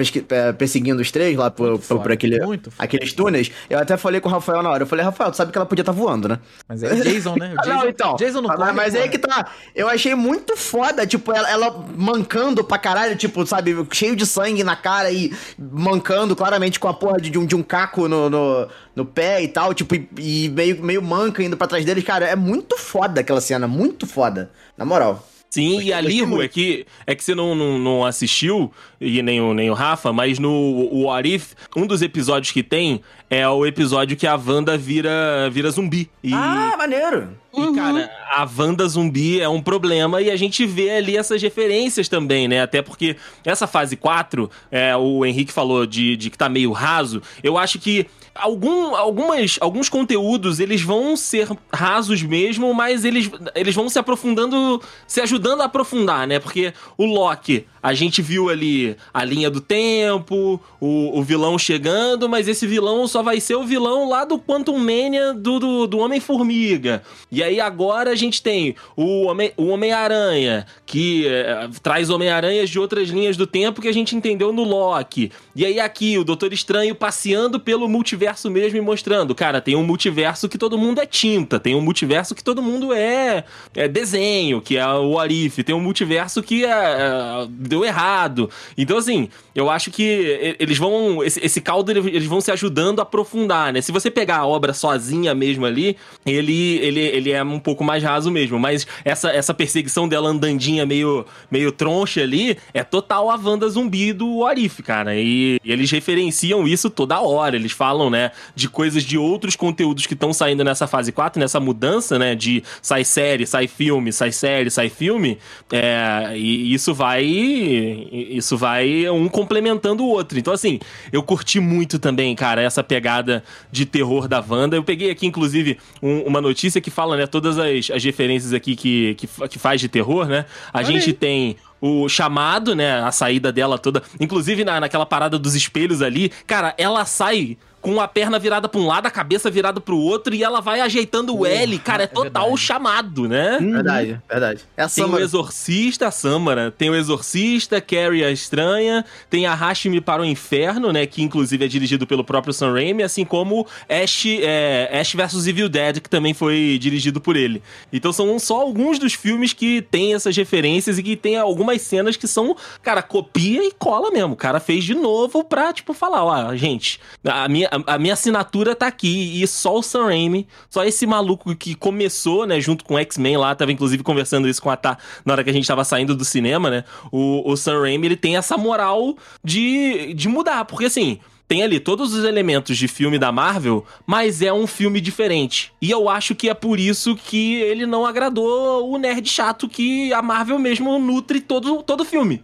perseguindo os três lá por, por, por aquele, aqueles túneis, eu até falei com o Rafael na hora. Eu falei, Rafael, tu sabe que ela podia estar voando, né? Mas é Jason, né? O Jason, não, então. Jason não mas, corre, mas porra. aí que tá. Eu achei muito foda, tipo, ela, ela mancando pra caralho, tipo, sabe, cheio de sangue na cara e mancando claramente com a porra de, de um, de um caco no, no, no pé e tal, tipo, e, e meio, meio manca indo pra trás deles. Cara, é muito foda aquela cena, muito foda. Na moral. Sim, e ali, é que, é que você não, não, não assistiu, e nem o, nem o Rafa, mas no o What If, um dos episódios que tem é o episódio que a Wanda vira, vira zumbi. E, Ah, maneiro. e, cara, a Wanda zumbi é um problema e a gente vê ali essas referências também, né? Até porque essa fase 4, é, o Henrique falou de, de que tá meio raso, eu acho que algum, algumas, alguns conteúdos eles vão ser rasos mesmo, mas eles, eles vão se aprofundando, se ajudando a aprofundar, né? Porque o Loki, a gente viu ali a linha do tempo, o, o vilão chegando, mas esse vilão só vai ser o vilão lá do Quantum Mania do, do, do Homem-Formiga. E aí agora a gente tem o Homem- o Homem-Aranha, que eh, traz Homem-Aranhas de outras linhas do tempo que a gente entendeu no Loki. E aí aqui o Doutor Estranho passeando pelo multiverso mesmo e mostrando, cara, tem um multiverso que todo mundo é tinta, tem um multiverso que todo mundo é, é desenho, que é o Arif, tem um multiverso que é, é, deu errado. Então assim, eu acho que eles vão esse, esse caldo ele- eles vão se ajudando a aprofundar, né? Se você pegar a obra sozinha mesmo ali, ele ele, ele é um pouco mais raso mesmo, mas essa, essa perseguição dela andandinha meio meio troncha ali é total a Wanda zumbi do Arif, cara. E, e eles referenciam isso toda hora. Eles falam, né, de coisas de outros conteúdos que estão saindo nessa fase 4, nessa mudança, né, de sai série, sai filme, sai série, sai filme. É, e isso vai isso vai um complementando o outro. Então assim, eu curti muito também, cara, essa pegada de terror da Wanda. Eu peguei aqui inclusive um- uma notícia que fala, né, todas as, as referências aqui que, que, que faz de terror, né? A gente tem o chamado, né? A saída dela toda. Inclusive na, naquela parada dos espelhos ali. Cara, ela sai com a perna virada pra um lado, a cabeça virada pro outro e ela vai ajeitando o L. Cara, é é total verdade. o chamado, né? Verdade, verdade. É a Tem o Samara. Exorcista, a Samara. Tem o Exorcista, Carrie a Estranha. Tem a Hashimi para o Inferno, né? Que inclusive é dirigido pelo próprio Sam Raimi. Assim como Ash, é, Ash vs Evil Dead, que também foi dirigido por ele. Então são só alguns dos filmes que tem essas referências e que tem algumas cenas que são, cara, copia e cola mesmo. O cara fez de novo pra, tipo, falar, ó, gente, a minha, a, minha assinatura tá aqui e só o Sam Raimi, só esse maluco que começou, né, junto com o X-Men lá, tava inclusive conversando isso com a Tá na hora que a gente tava saindo do cinema, né, o, o Sam Raimi, ele tem essa moral de, de mudar, porque assim... Tem ali todos os elementos de filme da Marvel, mas é um filme diferente. E eu acho que é por isso que ele não agradou o nerd chato que a Marvel mesmo nutre todo todo filme.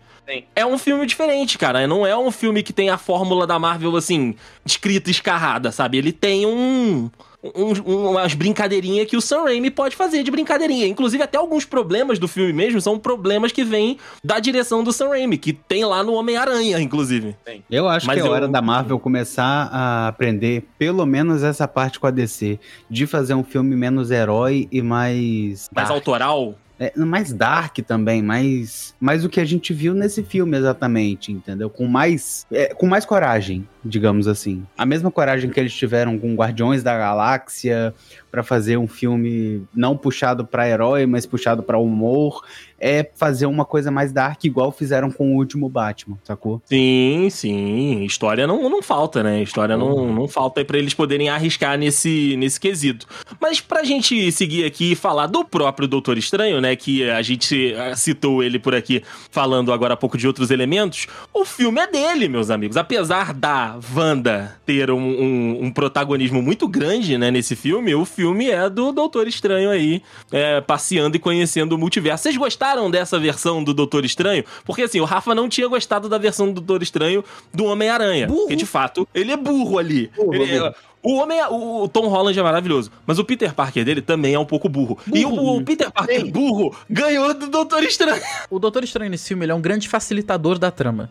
É um filme diferente, cara. Não é um filme que tem a fórmula da Marvel, assim, escrita, escarrada, sabe? Ele tem um. um- um- umas brincadeirinhas que o Sam Raimi pode fazer de brincadeirinha. Inclusive, até alguns problemas do filme mesmo são problemas que vêm da direção do Sam Raimi, que tem lá no Homem-Aranha, inclusive. Eu acho Mas que é eu- hora da Marvel começar a aprender, pelo menos essa parte com a DC, de fazer um filme menos herói e mais. Mais dark. autoral. É, mais dark também, mais, mais o que a gente viu nesse filme exatamente, entendeu? Com mais, é, com mais coragem, digamos assim. A mesma coragem que eles tiveram com Guardiões da Galáxia pra fazer um filme não puxado pra herói, mas puxado pra humor, é fazer uma coisa mais dark igual fizeram com o último Batman, sacou? Sim, sim. História não, não falta, né? História não, não falta aí pra eles poderem arriscar nesse, nesse quesito. Mas pra gente seguir aqui e falar do próprio Doutor Estranho, né? Que a gente eh, citou ele por aqui falando agora há pouco de outros elementos. O filme é dele, meus amigos. Apesar da Wanda ter um, um- um protagonismo muito grande, né, nesse filme, o filme é do Doutor Estranho aí, é, passeando e conhecendo o multiverso. Vocês gostaram dessa versão do Doutor Estranho? Porque assim, o Rafa não tinha gostado da versão do Doutor Estranho do Homem-Aranha. Burro. Porque de fato, ele é burro ali. Burro, Ele- burro. o homem, o, o Tom Holland é maravilhoso, mas o Peter Parker dele também é um pouco burro. E o, o Peter Parker Sim. burro ganhou do Doutor Estranho. O Doutor Estranho nesse filme é um grande facilitador da trama.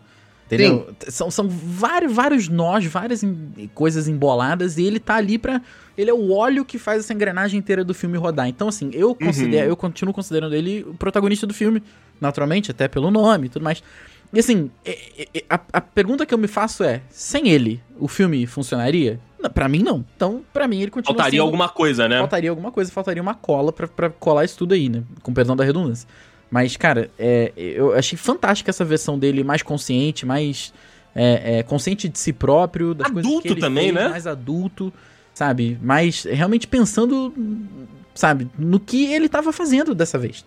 Entendeu? São, são vários, vários nós, várias em- coisas emboladas, e ele tá ali pra. Ele é o óleo que faz essa engrenagem inteira do filme rodar. Então, assim, eu considero, eu continuo considerando ele o protagonista do filme, naturalmente, até pelo nome e tudo mais. E assim, é- é- a, a pergunta que eu me faço é: sem ele, o filme funcionaria? Pra mim, não. Então, pra mim, ele continua Faltaria sendo- alguma coisa, né? Faltaria alguma coisa, faltaria uma cola pra, pra colar isso tudo aí, né? Com perdão da redundância. Mas, cara, é, eu achei fantástica essa versão dele mais consciente, mais é, é, consciente de si próprio, das coisas Adulto que ele também, fez, né? mais adulto, sabe? Mais realmente pensando, sabe, no que ele tava fazendo dessa vez.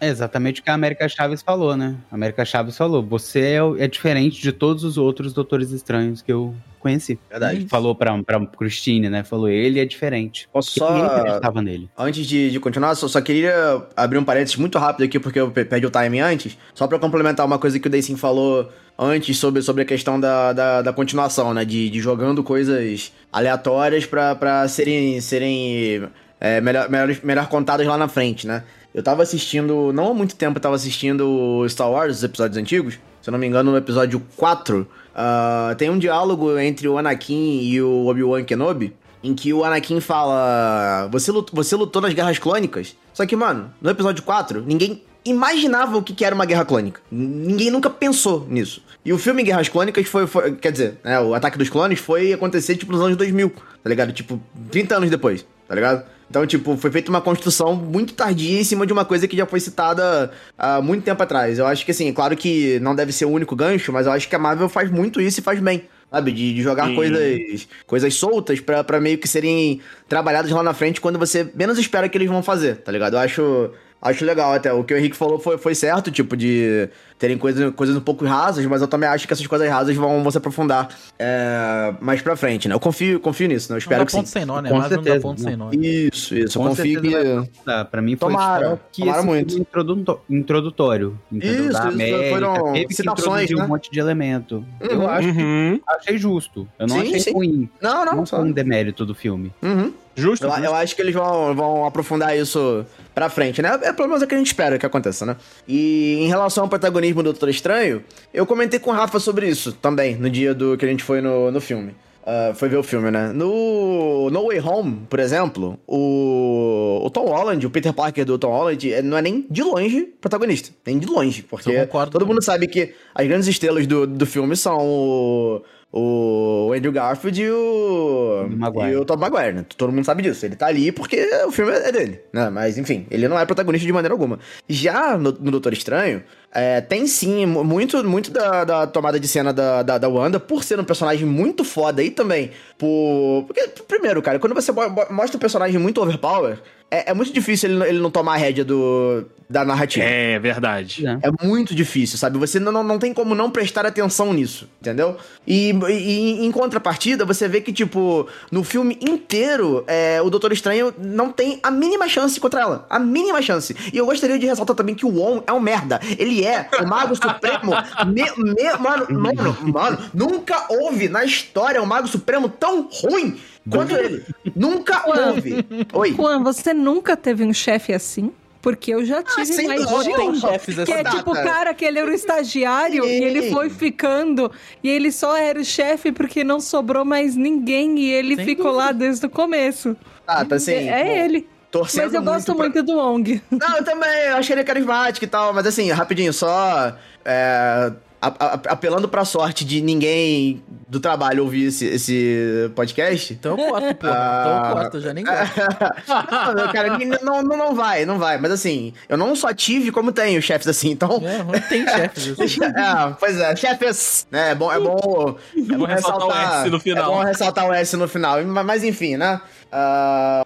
É exatamente o que a América Chaves falou, né? A América Chaves falou: você é, é diferente de todos os outros Doutores Estranhos que eu conheci. Verdade. Falou pra, pra Christine, né? Falou: ele é diferente. Posso Porque só. acreditava nele. Antes de, de continuar, só, só queria abrir um parênteses muito rápido aqui, porque eu pe- perdi o time antes. Só pra complementar uma coisa que o Daysim falou antes sobre, sobre a questão da, da, da continuação, né? De, de jogando coisas aleatórias pra, pra serem, serem é, melhor, melhor, melhor contadas lá na frente, né? Eu tava assistindo, não há muito tempo, eu tava assistindo Star Wars, os episódios antigos. Se eu não me engano, no episódio 4, ah, tem um diálogo entre o Anakin e o Obi-Wan Kenobi, em que o Anakin fala: você lutou, você lutou nas guerras clônicas? Só que, mano, no episódio 4, ninguém imaginava o que era uma guerra clônica. Ninguém nunca pensou nisso. E o filme Guerras Clônicas foi, foi- quer dizer, né, o Ataque dos Clones foi acontecer, tipo, nos anos 2000, tá ligado? Tipo, 30 anos depois, tá ligado? Então, tipo, foi feita uma construção muito tardia em cima de uma coisa que já foi citada há muito tempo atrás. Eu acho que, assim, é claro que não deve ser o único gancho, mas eu acho que a Marvel faz muito isso e faz bem. Sabe, de, de jogar Sim. coisas, coisas soltas pra, pra meio que serem trabalhadas lá na frente quando você menos espera que eles vão fazer, tá ligado? Eu acho, acho legal até. O que o Henrique falou foi, foi certo, tipo, de terem coisas, coisas um pouco rasas, mas eu também acho que essas coisas rasas vão, vão se aprofundar é, mais pra frente, né? Eu confio, confio nisso, né? Eu Não espero dá que sim. ponto sem nó, né? Com Marvel não dá certeza, ponto não. sem nó. Isso, isso. Eu Com confio certeza que. Tá, pra mim foi Tomara, só que tomara esse muito. filme introdu- introdutório. Entendeu? Isso, da isso América, foram teve que citações, né? um monte de elemento. Eu Uhum. acho que Uhum. achei justo. Eu não Sim, achei sim. ruim. Não, não, Não foi um demérito do filme. Uhum. Justo. Eu, justo. eu acho que eles vão, vão aprofundar isso pra frente, né? É pelo menos o que a gente espera que aconteça, né? E em relação ao protagonismo do Doutor Estranho, eu comentei com o Rafa sobre isso também, no dia do que a gente foi no, no filme. Ah, foi ver o filme, né? No No Way Home, por exemplo, o, o Tom Holland, o Peter Parker do Tom Holland, eh, não é nem de longe protagonista. Nem de longe, porque todo mundo sabe que as grandes estrelas do, do filme são o, o Andrew Garfield e o, Maguire. e o Tom Maguire, né? Todo mundo sabe disso. Ele tá ali porque o filme é dele, né? Mas, enfim, ele não é protagonista de maneira alguma. Já no, no Doutor Estranho, é, tem sim mu- muito, muito da, da tomada de cena da, da, da Wanda, por ser um personagem muito foda e também por... Porque, primeiro, cara, quando você mo- mo- mostra um personagem muito overpower, é, é muito difícil ele, não- ele não tomar a rédea do, da narrativa. É verdade. né? É muito difícil, sabe? Você não, não, não tem como não prestar atenção nisso, entendeu? E, e em contrapartida, você vê que, tipo, no filme inteiro, é, o Doutor Estranho não tem a mínima chance contra ela. A mínima chance. E eu gostaria de ressaltar também que o Wong é um merda. Ele é o Mago Supremo. Me, me- mano, mano, mano, nunca houve na história um Mago Supremo tão ruim quanto ele. Nunca houve. Oi. Juan, você nunca teve um chefe assim? Porque eu já tive sem mais dúvida. um. Que assim. é Data. tipo o cara que ele era o estagiário e ele Sim. foi ficando e ele só era o chefe porque não sobrou mais ninguém e ele Sem ficou lá desde o começo. Ah, tá assim. é bom, ele. Torcendo Mas eu gosto pra- muito do Wong. Não, eu também, eu achei ele carismático e tal, mas assim, rapidinho, só é, apelando pra sorte de ninguém do trabalho ouvir esse, esse podcast. Então eu corto, porra. Ah. Então eu corto, eu já nem gosto. não, cara, não, não, não vai, não vai. Mas assim, eu não só tive, como tenho chefes assim, então. É, não tem chefes assim. É, pois é, chefes, né? É bom, é bom, é bom ressaltar o S no final. É bom ressaltar o S no final. Mas, mas enfim, né? Ah,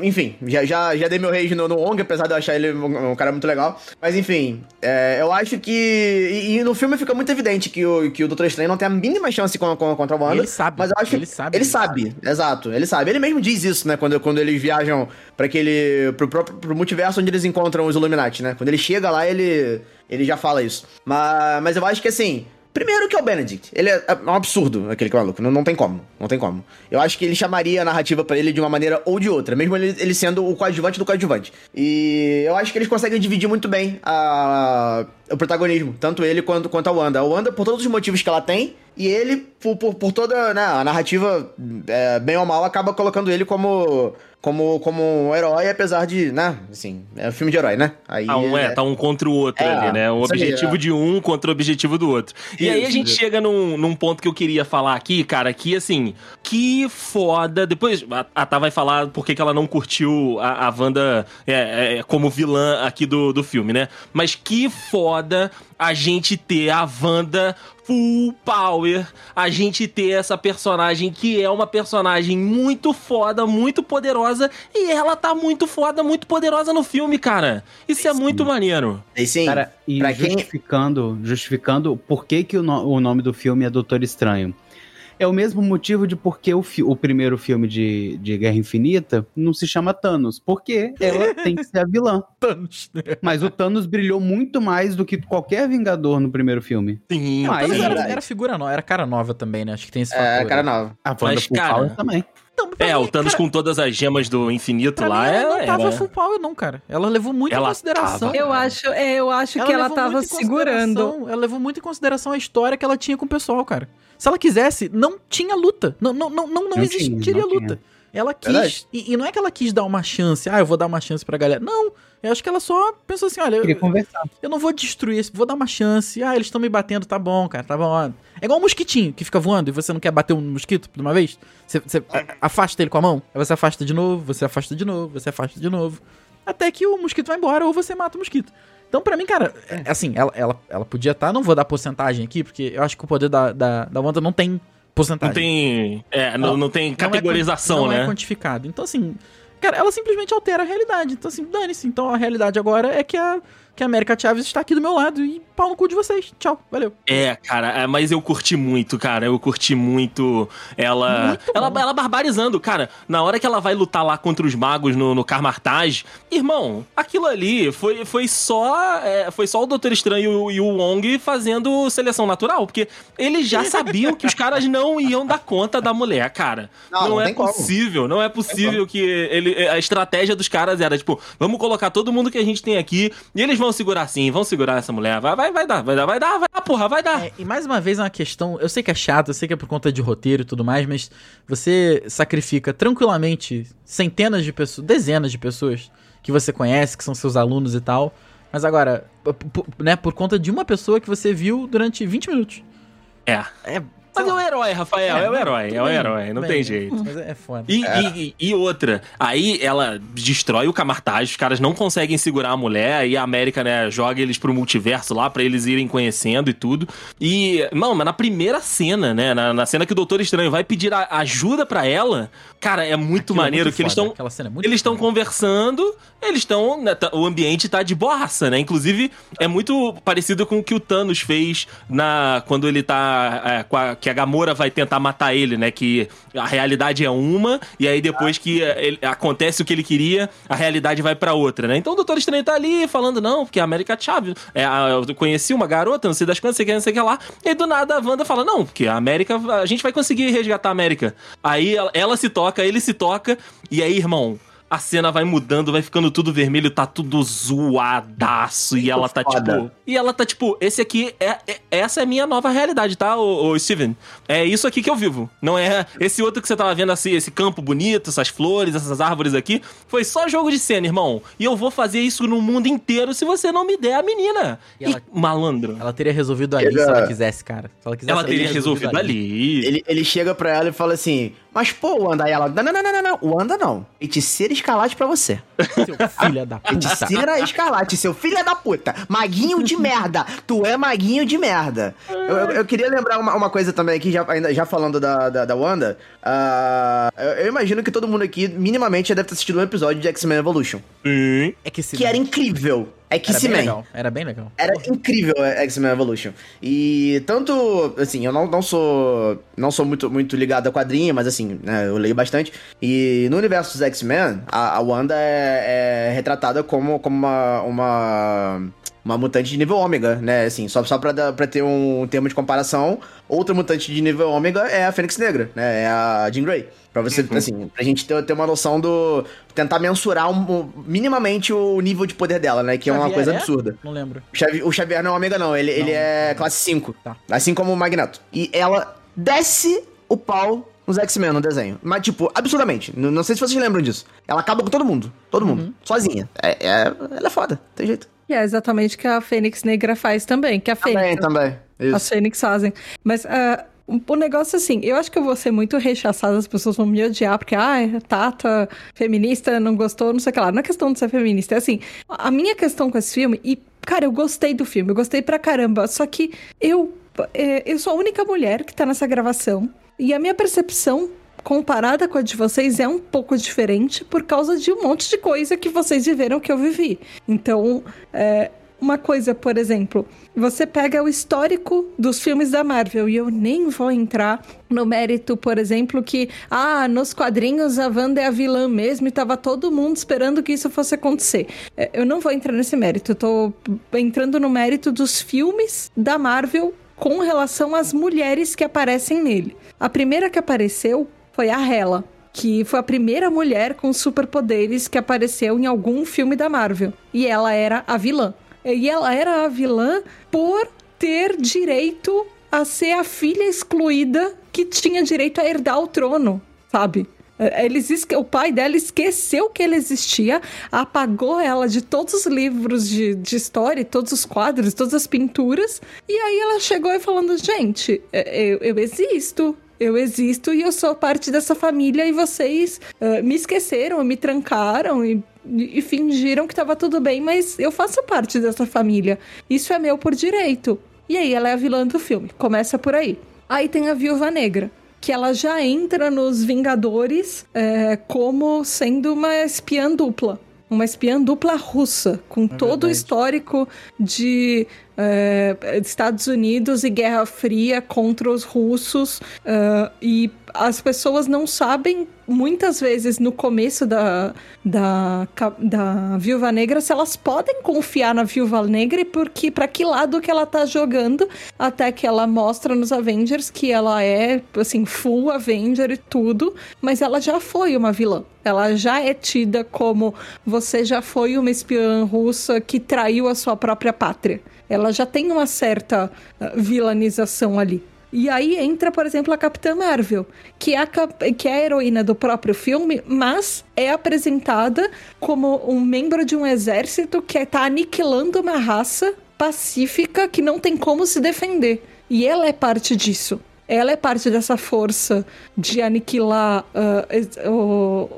Enfim, já, já, já dei meu rage no, no Ong, apesar de eu achar ele um, um cara muito legal. Mas enfim, é, eu acho que. E, e no filme fica muito evidente que o, que o Doutor Estranho não tem a mínima chance com, com, contra o Wanda. Ele sabe, Mas eu acho ele sabe Ele disso. sabe, exato. Ele sabe. Ele mesmo diz isso, né? Quando, quando eles viajam para aquele. Pro, próprio pro multiverso onde eles encontram os Illuminati, né? Quando ele chega lá, ele. Ele já fala isso. Mas, mas eu acho que assim. Primeiro que é o Benedict. Ele é, é um absurdo, aquele maluco. Não, não tem como. Não tem como. Eu acho que ele chamaria a narrativa pra ele de uma maneira ou de outra. Mesmo ele, ele sendo o coadjuvante do coadjuvante. E eu acho que eles conseguem dividir muito bem a, o protagonismo. Tanto ele quanto, quanto a Wanda. A Wanda, por todos os motivos que ela tem. E ele, por, por, por toda né, a narrativa, é, bem ou mal, acaba colocando ele como... Como, como um herói, apesar de, né, assim, é um filme de herói, né? Aí, Tá um, é, tá um contra o outro É, ali, né? O isso aí, objetivo é. de um contra o objetivo do outro. E aí a Isso, gente isso. chega num, num ponto que eu queria falar aqui, cara, que assim, que foda. Depois a, Tá vai falar por que que ela não curtiu a, a Wanda é, é, como vilã aqui do, do filme, né? Mas que foda a gente ter a Wanda full power, a gente ter essa personagem que é uma personagem muito foda, muito poderosa, e ela tá muito foda, muito poderosa no filme, cara. Isso é muito maneiro. E sim, Cara, e pra quem- justificando, justificando por que, que o, no- o nome do filme é Doutor Estranho. É o mesmo motivo de por que o, fi- o primeiro filme de, de Guerra Infinita não se chama Thanos. Porque ela tem que ser a vilã. Thanos. Mas o Thanos brilhou muito mais do que qualquer Vingador no primeiro filme. Sim, Mas- é era, era figura nova, era cara nova também, né? Acho que tem esse fator. é, cara nova. A Wanda Mas, cara, também. Então, É, mim, o Thanos cara, com todas as gemas do infinito lá mim, ela é. não tava era- full power, não, cara. Ela levou muito Ela em consideração. tava. Eu acho, é, eu acho que ela tava segurando. Ela levou muito em consideração a história que ela tinha com o pessoal, cara. Se ela quisesse, não tinha luta. Não, não, não, não, não Não existiria tinha, não luta. Ela quis. E, e não é que ela quis dar uma chance. Ah, eu vou dar uma chance pra galera. Não. Eu acho que ela só pensou assim: olha, Queria eu, conversar. eu não vou destruir esse, vou dar uma chance. Ah, eles estão me batendo, tá bom, cara, tá bom. É igual um mosquitinho que fica voando e você não quer bater um mosquito de uma vez. Você, você afasta ele com a mão, aí você afasta de novo, você afasta de novo, você afasta de novo. Até que o mosquito vai embora ou você mata o mosquito. Então, pra mim, cara, é, assim, ela, ela, ela podia estar, não vou dar porcentagem aqui, porque eu acho que o poder da, da, da Wanda não tem. Não tem. É, não, não tem Não é categorização, não né? é quantificado. Então, assim, cara, ela simplesmente altera a realidade. Então, assim, dane-se. Então, a realidade agora é que a, que a América Chaves está aqui do meu lado e pau no cu de vocês. Tchau, valeu. É, cara, é, mas eu curti muito, cara. Eu curti muito ela. Muito ela, ela barbarizando, cara. Na hora que ela vai lutar lá contra os magos no, no irmão, aquilo ali foi, foi só. é, foi só o Doutor Estranho e o Wong fazendo seleção natural. Porque eles já sabiam que os caras não iam dar conta da mulher, cara. Não, Não, não é tem como. possível, não é possível que ele. A estratégia dos caras era, tipo, vamos colocar todo mundo que a gente tem aqui e eles vão segurar sim, vão segurar essa mulher. Vai, vai, vai dar, vai dar, vai dar, vai dar, porra, vai dar. É, e mais uma vez é uma questão. Eu sei que é chato, eu sei que é por conta de roteiro e tudo mais, mas você sacrifica tranquilamente centenas de pessoas, dezenas de pessoas que você conhece, que são seus alunos e tal. Mas agora, né, por conta de uma pessoa que você viu durante 20 minutos. É. É, Mas é o herói, Rafael, é, o não, herói, é o bem, herói, não tudo tem bem, jeito. Mas é, é foda. E, e- e outra, aí ela destrói o Camartage, os caras não conseguem segurar a mulher, aí a América, né, joga eles pro multiverso lá pra eles irem conhecendo e tudo. E, não, mas na primeira cena, né, na, na cena que o Doutor Estranho vai pedir a- ajuda pra ela, cara, é muito Aquilo é maneiro muito que eles estão Aquela cena é muito eles estão conversando, eles estão. né, o ambiente tá de boaça, né? Inclusive, é muito parecido com o que o Thanos fez na quando ele tá. é, com a- que a Gamora vai tentar matar ele, né? Que a realidade é uma, e aí depois que ele- acontece o que ele queria, a realidade vai pra outra, né? Então o Doutor Estranho tá ali falando, não, porque a América Chave. É, eu conheci uma garota, não sei das quantas, sei que, não sei que lá. E aí do nada a Wanda fala, não, porque a América. A gente vai conseguir resgatar a América. Aí ela, ela se toca, ele se toca, e aí, irmão. A cena vai mudando, vai ficando tudo vermelho, tá tudo zoadaço. E ela tá foda. tipo. E ela tá tipo, esse aqui é, é- Essa é a minha nova realidade, tá, ô, ô, Steven? É isso aqui que eu vivo. Não é esse outro que você tava vendo assim, esse campo bonito, essas flores, essas árvores aqui. Foi só jogo de cena, irmão. E eu vou fazer isso no mundo inteiro se você não me der a menina. E E ela- malandro. Ela teria resolvido ali se ela quisesse, cara. Se ela quisesse, Ela teria resolvido ali. Ele, ele chega pra ela e fala assim: Mas, pô, Wanda, aí ela, não, não, não, não, não, Wanda não. Feiticeira escarlate pra você. Seu filho da puta. Feiticeira escarlate, seu filho da puta. Maguinho de merda. Tu é maguinho de merda. Eu, eu- eu queria lembrar uma, uma coisa também aqui, já, ainda, já falando da, da, da Wanda. Ah, eu, eu imagino que todo mundo aqui, minimamente, já deve ter assistido um episódio de X-Men Evolution. Sim. É que se Que era incrível. É Era bem X-Men. legal. Era bem legal. Era incrível é, X-Men Evolution. E tanto, assim, eu não, não sou não sou muito, muito ligado a quadrinho, mas assim, né, eu leio bastante. E no universo dos X-Men, a, a Wanda é, é retratada como, como uma, uma, uma mutante de nível ômega, né? Assim, só, só pra, dar- pra ter um termo de comparação, outra mutante de nível ômega é a Fênix Negra, né? É a Jean Grey. Pra você, assim, pra gente ter, ter uma noção do. tentar mensurar um- minimamente o nível de poder dela, né? Que é uma Xavier coisa é? absurda. Não lembro. O Xavi- O Xavier não é ômega, não. Ele, ele é classe 5. Tá. Assim como o Magneto. E ela desce o pau nos X-Men no desenho. Mas, tipo, absurdamente. N- Não sei se vocês lembram disso. Ela acaba com todo mundo. Todo mundo. Sozinha. É, é- ela é foda. Tem jeito. E é exatamente o que a Fênix Negra faz também, que a Também, Fênix, também. Isso. as Fênix fazem. Mas um- o negócio assim, eu acho que eu vou ser muito rechaçada, as pessoas vão me odiar, porque, ah, Tata, feminista, não gostou, não sei o que lá. Não é questão de ser feminista, é assim, a minha questão com esse filme, e, cara, eu gostei do filme, eu gostei pra caramba, só que eu, é, eu sou a única mulher que tá nessa gravação, e a minha percepção comparada com a de vocês é um pouco diferente por causa de um monte de coisa que vocês viveram que eu vivi. Então, é, uma coisa, por exemplo, você pega o histórico dos filmes da Marvel e eu nem vou entrar no mérito, por exemplo, que ah, nos quadrinhos a Wanda é a vilã mesmo e tava todo mundo esperando que isso fosse acontecer. É, Eu não vou entrar nesse mérito, eu tô entrando no mérito dos filmes da Marvel com relação às mulheres que aparecem nele. A primeira que apareceu foi a Hela, que foi a primeira mulher com superpoderes que apareceu em algum filme da Marvel. E ela era a vilã. E ela era a vilã por ter direito a ser a filha excluída que tinha direito a herdar o trono, sabe? Eh, Eles, o pai dela esqueceu que ele existia, apagou ela de todos os livros de, de história, todos os quadros, todas as pinturas, e aí ela chegou e falando: gente, eu, eu existo, eu existo e eu sou parte dessa família e vocês eh, me esqueceram, me trancaram e, e fingiram que tava tudo bem, mas eu faço parte dessa família. Isso é meu por direito. E aí ela é a vilã do filme. Começa por aí. Aí tem a Viúva Negra. Que ela já entra nos Vingadores eh, como sendo uma espiã dupla. Uma espiã dupla russa, com todo o histórico de eh, Estados Unidos e Guerra Fria contra os russos. eh, e as pessoas não sabem, muitas vezes, no começo da, da, da Viúva Negra, se elas podem confiar na Viúva Negra e porque, para que lado que ela tá jogando, até que ela mostra nos Avengers que ela é, assim, full Avenger e tudo, mas ela já foi uma vilã. Ela já é tida como você já foi uma espiã russa que traiu a sua própria pátria. Ela já tem uma certa ah, vilanização ali. E aí entra, por exemplo, a Capitã Marvel, que é a, que é a heroína do próprio filme, mas é apresentada como um membro de um exército que está aniquilando uma raça pacífica que não tem como se defender. E ela é parte disso. Ela é parte dessa força de aniquilar o-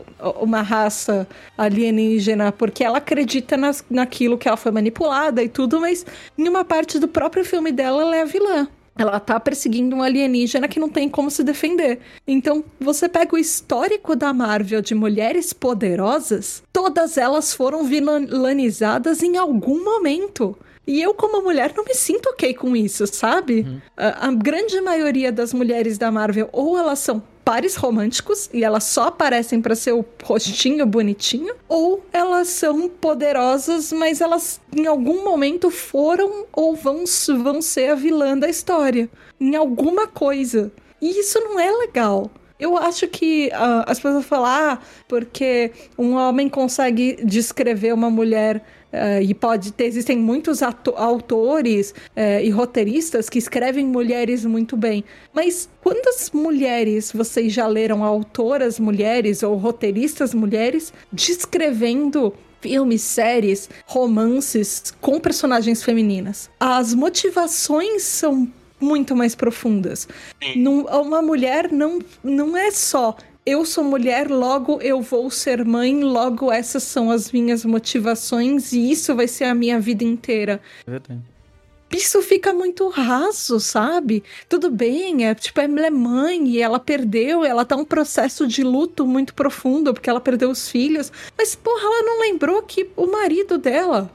uma raça alienígena, porque ela acredita nas, naquilo que ela foi manipulada e tudo, mas em uma parte do próprio filme dela, ela é a vilã. Ela tá perseguindo um alienígena que não tem como se defender. Então, você pega o histórico da Marvel de mulheres poderosas, todas elas foram vilanizadas em algum momento. E eu, como mulher, não me sinto ok com isso, sabe? A, a grande maioria das mulheres da Marvel, ou elas são pares românticos e elas só aparecem pra ser o rostinho bonitinho, ou elas são poderosas, mas elas em algum momento foram ou vão, vão ser a vilã da história. Em alguma coisa. E isso não é legal. Eu acho que ah, as pessoas falam, ah, porque um homem consegue descrever uma mulher eh, e pode ter, existem muitos autores eh, e roteiristas que escrevem mulheres muito bem. Mas quantas mulheres vocês já leram autoras mulheres ou roteiristas mulheres descrevendo filmes, séries, romances com personagens femininas? As motivações são muito mais profundas. Não- uma mulher não, não é só eu sou mulher, logo eu vou ser mãe, logo essas são as minhas motivações e isso vai ser a minha vida inteira isso fica muito raso, sabe? Tudo bem, é tipo, ela é mãe e ela perdeu, ela tá um processo de luto muito profundo porque ela perdeu os filhos. Mas, porra, ela não lembrou que o marido dela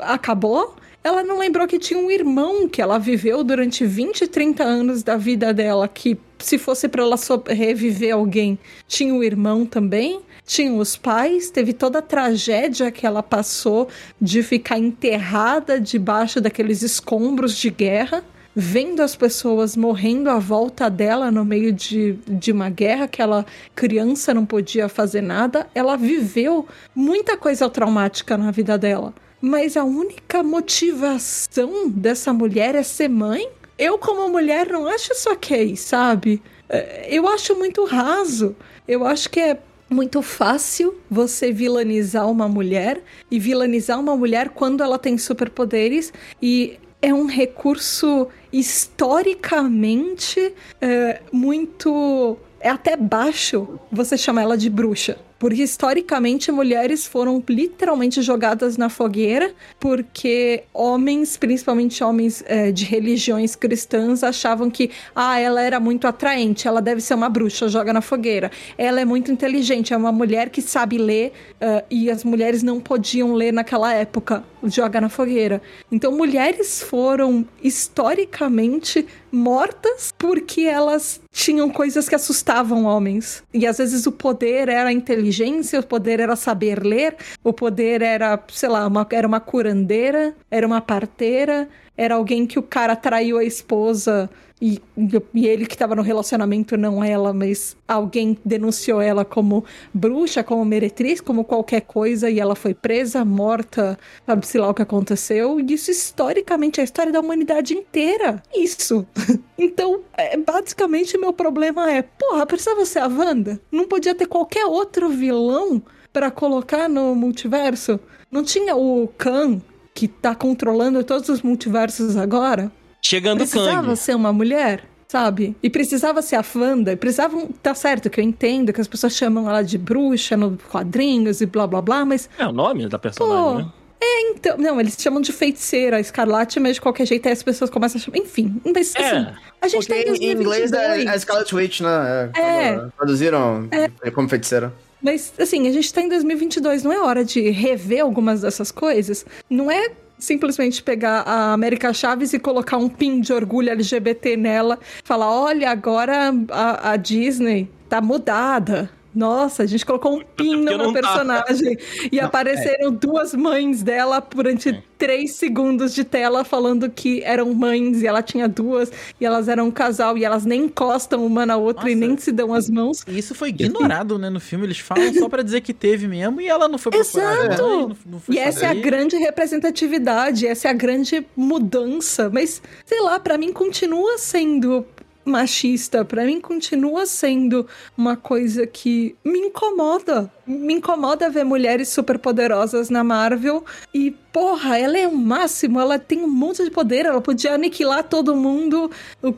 acabou? Ela não lembrou que tinha um irmão que ela viveu durante 20, 30 anos da vida dela, que se fosse pra ela reviver alguém, tinha o irmão também? Tinha os pais, teve toda a tragédia que ela passou de ficar enterrada debaixo daqueles escombros de guerra, vendo as pessoas morrendo à volta dela no meio de, de uma guerra que ela, criança, não podia fazer nada. Ela viveu muita coisa traumática na vida dela. Mas a única motivação dessa mulher é ser mãe? Eu, como mulher, não acho isso ok, sabe? É, Eu acho muito raso. Eu acho que é muito fácil você vilanizar uma mulher e vilanizar uma mulher quando ela tem superpoderes e é um recurso historicamente é, muito é até baixo você chamar ela de bruxa. Porque historicamente mulheres foram literalmente jogadas na fogueira, porque homens, principalmente homens é, de religiões cristãs, achavam que ah, ela era muito atraente, ela deve ser uma bruxa, joga na fogueira. Ela é muito inteligente, é uma mulher que sabe ler ah, e as mulheres não podiam ler naquela época, joga na fogueira. Então mulheres foram historicamente mortas porque elas tinham coisas que assustavam homens. E às vezes o poder era a inteligência, o poder era saber ler, o poder era, sei lá, uma, era uma curandeira, era uma parteira, era alguém que o cara traiu a esposa e, e ele que estava no relacionamento, não ela, mas alguém denunciou ela como bruxa, como meretriz, como qualquer coisa, e ela foi presa, morta, sabe-se lá o que aconteceu. E isso historicamente é a história da humanidade inteira. Isso. Então, é, basicamente, meu problema é, porra, precisava ser a Wanda? Não podia ter qualquer outro vilão pra colocar no multiverso? Não tinha o Khan, que tá controlando todos os multiversos agora? Chegando precisava Kang. ser uma mulher, sabe? E precisava ser a Wanda, e precisavam. Tá certo que eu entendo que as pessoas chamam ela de bruxa nos quadrinhos e blá blá blá, mas. É o nome da personagem, Pô, né? Então, não, eles chamam de feiteira, escarlate, mas de qualquer jeito aí as pessoas começam a chamar. Enfim, mas assim, É. a gente Porque tá em em inglês 2022. é, é Scarlet Witch, né? É. quando Traduziram como feiticeira. Mas, assim, a gente tá em 2022, não é hora de rever algumas dessas coisas? Não é simplesmente pegar a América Chaves e colocar um pin de orgulho LGBT nela, falar, olha, agora a, a Disney tá mudada. Nossa, a gente colocou um pin Porque numa não tá. personagem e apareceram duas mães dela durante três segundos de tela falando que eram mães e ela tinha duas e elas eram um casal e elas nem encostam uma na outra e Nossa. nem se dão as mãos. E isso foi ignorado, né, no filme. Eles falam só pra dizer que teve mesmo e ela não foi procurar. Exato! mãe, não- não foi E essa é a grande representatividade, essa é a grande mudança. Mas, sei lá, pra mim continua sendo machista, pra mim continua sendo uma coisa que me incomoda. Me incomoda ver mulheres superpoderosas na Marvel e, porra, ela é o máximo, ela tem um monte de poder, ela podia aniquilar todo mundo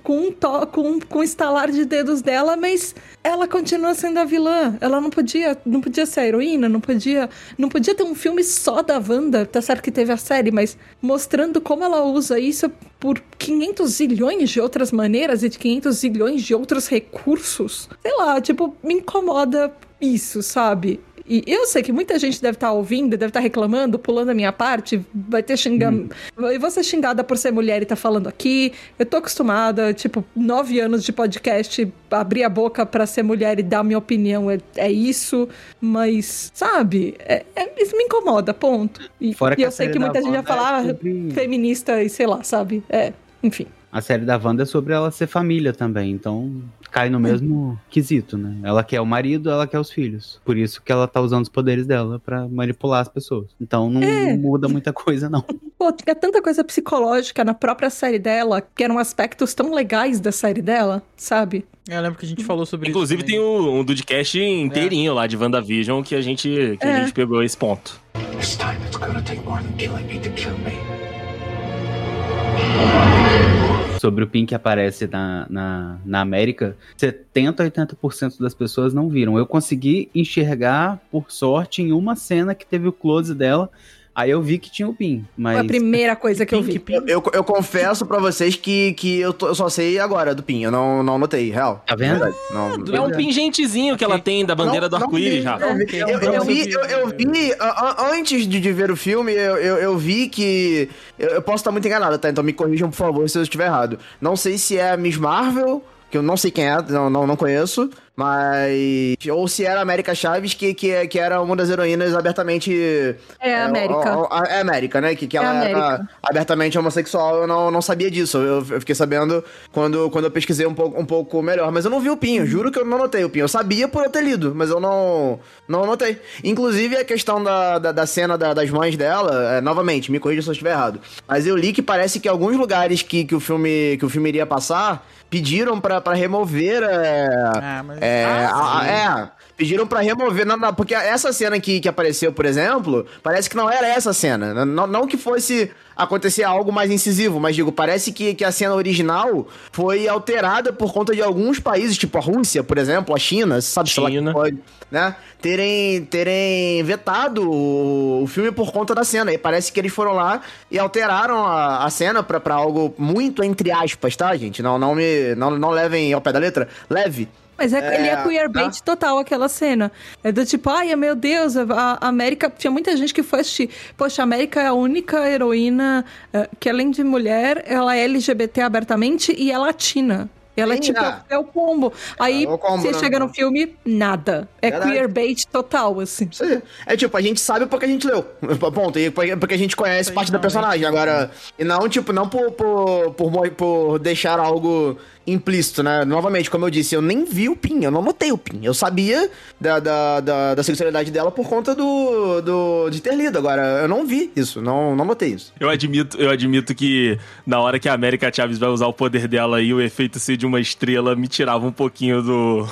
com um, to com, com estalar de dedos dela, mas ela continua sendo a vilã. Ela não podia, não podia ser a heroína, não podia, não podia ter um filme só da Wanda. Tá certo que teve a série, mas mostrando como ela usa isso por 500 zilhões de outras maneiras e de 500 zilhões de outros recursos. Sei lá, tipo, me incomoda isso, sabe? E eu sei que muita gente deve estar ouvindo, deve estar reclamando, pulando a minha parte, vai ter xingando. Eu vou ser xingada por ser mulher e tá falando aqui. Eu tô acostumada, tipo, nove anos de podcast, abrir a boca pra ser mulher e dar minha opinião é, é isso, mas, sabe? É, é- isso me incomoda, ponto. E, Fora e eu sei que muita gente vai é falar sobre- feminista e sei lá, sabe? É, enfim. A série da Wanda é sobre ela ser família também, então cai no mesmo quesito, né? Ela quer o marido, ela quer os filhos. Por isso que ela tá usando os poderes dela pra manipular as pessoas. Então não É. muda muita coisa, não. Pô, tinha tanta coisa psicológica na própria série dela, que eram aspectos tão legais da série dela, sabe? Eu lembro que a gente falou sobre Inclusive isso. tem um, um Dudcast inteirinho lá de WandaVision que a gente, que a É. gente pegou esse ponto. This time it's gonna take more than killing me to kill me. Sobre o Pin que aparece na, na, na América, 70 a 80% das pessoas não viram. Eu consegui enxergar, por sorte, em uma cena que teve o close dela. Aí eu vi que tinha o Pin. Mas. Foi a primeira coisa que eu vi. Eu, eu, eu confesso pra vocês que, que eu, tô- eu só sei agora do PIN. Eu não, não notei, real. Tá vendo? Verdade. Não, É um pingentezinho que ela tem da bandeira do Não- não arco-íris, Rafa. não vi. Eu, eu vi, eu, eu vi a- a- antes de, de ver o filme, eu, eu, eu vi que. Eu, eu posso estar muito enganado, tá? Então me corrijam, por favor, se eu estiver errado. Não sei se é a Miss Marvel, que eu não sei quem é, não, não, não conheço. Mas. Ou se era a América Chaves, que, que, é- que era uma das heroínas abertamente. É a América. ó, ó, É a América, né? Que, que É ela a era América. abertamente homossexual, eu não, não sabia disso. Eu, eu fiquei sabendo quando, quando eu pesquisei um pouco, um pouco melhor. Mas eu não vi o Pinho, juro que eu não notei o Pinho. Eu sabia por eu ter lido, mas eu não, não notei. Inclusive a questão da, da, da cena da- das mães dela, é, novamente, me corrija se eu estiver errado. Mas eu li que parece que alguns lugares que, que, o, filme, que o filme iria passar pediram pra, pra remover. É, Ah, mas... é, Ah, a- é, pediram pra remover, não, não, porque essa cena que, que apareceu, por exemplo, parece que não era essa cena. Não, não que fosse acontecer algo mais incisivo, mas digo, parece que, que a cena original foi alterada por conta de alguns países, tipo a Rússia, por exemplo, a China, sabe sei lá China. pode, né? Terem, terem vetado o, o filme por conta da cena. E parece que eles foram lá e alteraram a, a cena pra, pra algo muito entre aspas, tá, gente? Não, não me. Não, não levem ao pé da letra. Leve. Mas é, ele é É, queerbait total, aquela cena. É do tipo, ai, meu Deus, a América. Tinha muita gente que foi assistir. Poxa, a América é a única heroína eh, que, além de mulher, ela é LGBT abertamente e é latina. Ela é Sim, tipo, ah. é o combo. Aí É o combo, você né? chega no filme, nada. É Verdade. queerbait total, assim. Aí. É tipo, a gente sabe porque a gente leu. Ponto. E porque a gente conhece parte da personagem. Agora. E não, tipo, não por, por, por, por deixar algo implícito, né? Novamente, como eu disse, eu nem vi o Pin, eu não notei o Pin. Eu sabia da, da, da, da sexualidade dela por conta do, do. de ter lido. Agora, eu não vi isso, não, não notei isso. Eu admito, eu admito que na hora que a América Chaves vai usar o poder dela aí, o efeito ser de uma estrela me tirava um pouquinho do.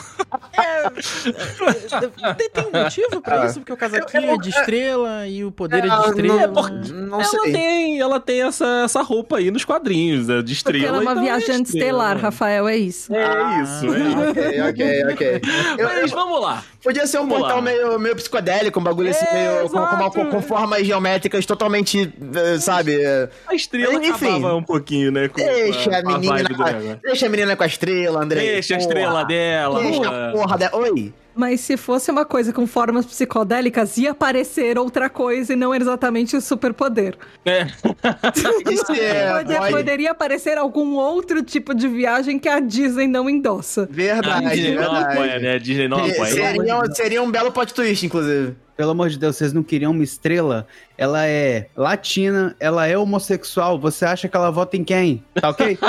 Tem, tem um motivo pra Ah. isso? Porque o casaquinho é de estrela e o poder é, Ah, de estrela. não- Não ela sei. tem, ela tem essa, essa roupa aí nos quadrinhos, é, de Porque estrela. ela é uma então viajante estrela. estelar, Rafael, é isso. É isso, é. Ok, ok, ok. Eu- Mas eu- vamos lá. Podia ser um Vamos portal lá. meio, meio psicodélico, um bagulho assim, meio. Com, com, com- com formas geométricas totalmente, eh, sabe? A estrela Enfim. acabava um pouquinho, né? Com Deixa com a menina. a- deixa a menina com a estrela, André. Deixa a estrela dela. Deixa pô. a porra dela. Oi. Mas se fosse uma coisa com formas psicodélicas, ia aparecer outra coisa e não exatamente o superpoder. É. Isso é. Pode- pode- Poderia aparecer algum outro tipo de viagem que a Disney não endossa. A Verdade, Disney não verdade. apoia, né? A Disney não Se- apoia. Seria, seria um belo plot twist, inclusive. Pelo amor de Deus, vocês não queriam uma estrela? Ela é latina, ela é homossexual. Você acha que ela vota em quem? Tá ok?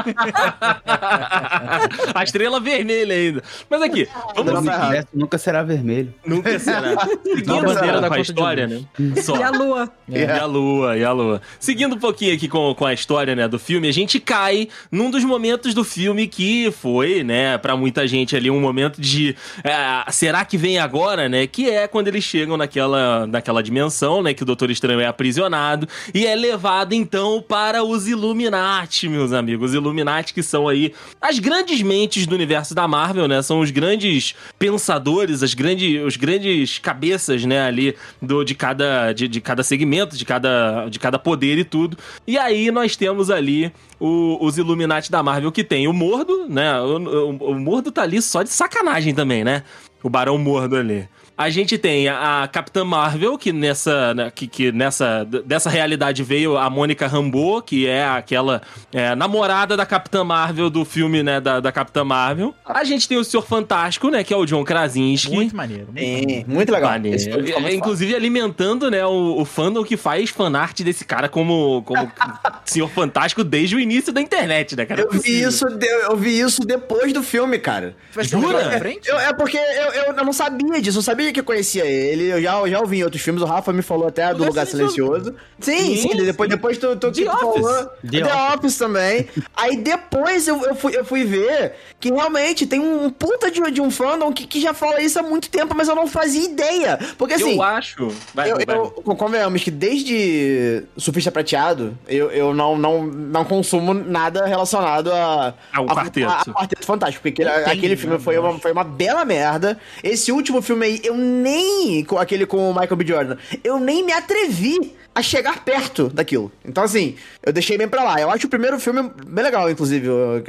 A estrela vermelha ainda. Mas aqui, vamos errado. Nunca será vermelho. Nunca será. Seguindo a bandeira será. da história, né? Só. E a lua. E a lua, e a lua. Seguindo um pouquinho aqui com, com a história, né, do filme, a gente cai num dos momentos do filme que foi, né, pra muita gente ali, um momento de é, será que vem agora, né, que é quando eles chegam naquela, naquela dimensão, né, que o Doutor Estranho é aprisionado e é levado, então, para os Illuminati, meus amigos. Os Illuminati que são aí as grandes mentes do universo da Marvel, né, são os grandes pensadores, as grandes, os grandes cabeças, né, ali do, de, cada, de, de cada segmento, de cada, de cada poder e tudo. E aí nós temos ali os Illuminati da Marvel, que tem o Mordo, né? O, o, o Mordo tá ali só de sacanagem também, né? O Barão Mordo ali. A gente tem a, a Capitã Marvel, que nessa, né, que, que nessa dessa realidade veio a Mônica Rambeau, que é aquela é, namorada da Capitã Marvel do filme, né, da, da Capitã Marvel. A gente tem o Senhor Fantástico, né, que é o John Krasinski. Muito maneiro. Muito maneiro. Sim, muito legal. Maneiro. Esse filme ficou muito É, Inclusive alimentando, né, o, o fandom que faz fanart desse cara como, como Senhor Fantástico desde o início da internet, né, cara? Eu vi, isso, eu vi isso depois do filme, cara. Jura? Eu- é porque eu, eu, eu não sabia disso. Eu sabia sabia que eu conhecia ele, eu já, eu já ouvi em outros filmes, o Rafa me falou até do Lugar Lugar Silencioso. Sim, sim, Sim, depois, sim. depois tu, tu, The tu Office. falou. The The, Office. também. Aí depois eu, eu, fui, eu fui ver que realmente tem um puta de, de um fandom que, que já fala isso há muito tempo, mas eu não fazia ideia. Porque assim. eu acho. Vai, Eu, vai. eu, convenhamos que desde Surfista Prateado, eu, eu não, não, não consumo nada relacionado a, Ao a- Quarteto. a- a Quarteto Fantástico, porque aquele, Entendi, aquele filme foi uma, foi uma bela merda. Esse último filme aí, eu nem. com Aquele com o Michael B. Jordan, eu nem me atrevi a chegar perto daquilo. Então, assim, eu deixei bem pra lá. Eu acho o primeiro filme bem legal, inclusive,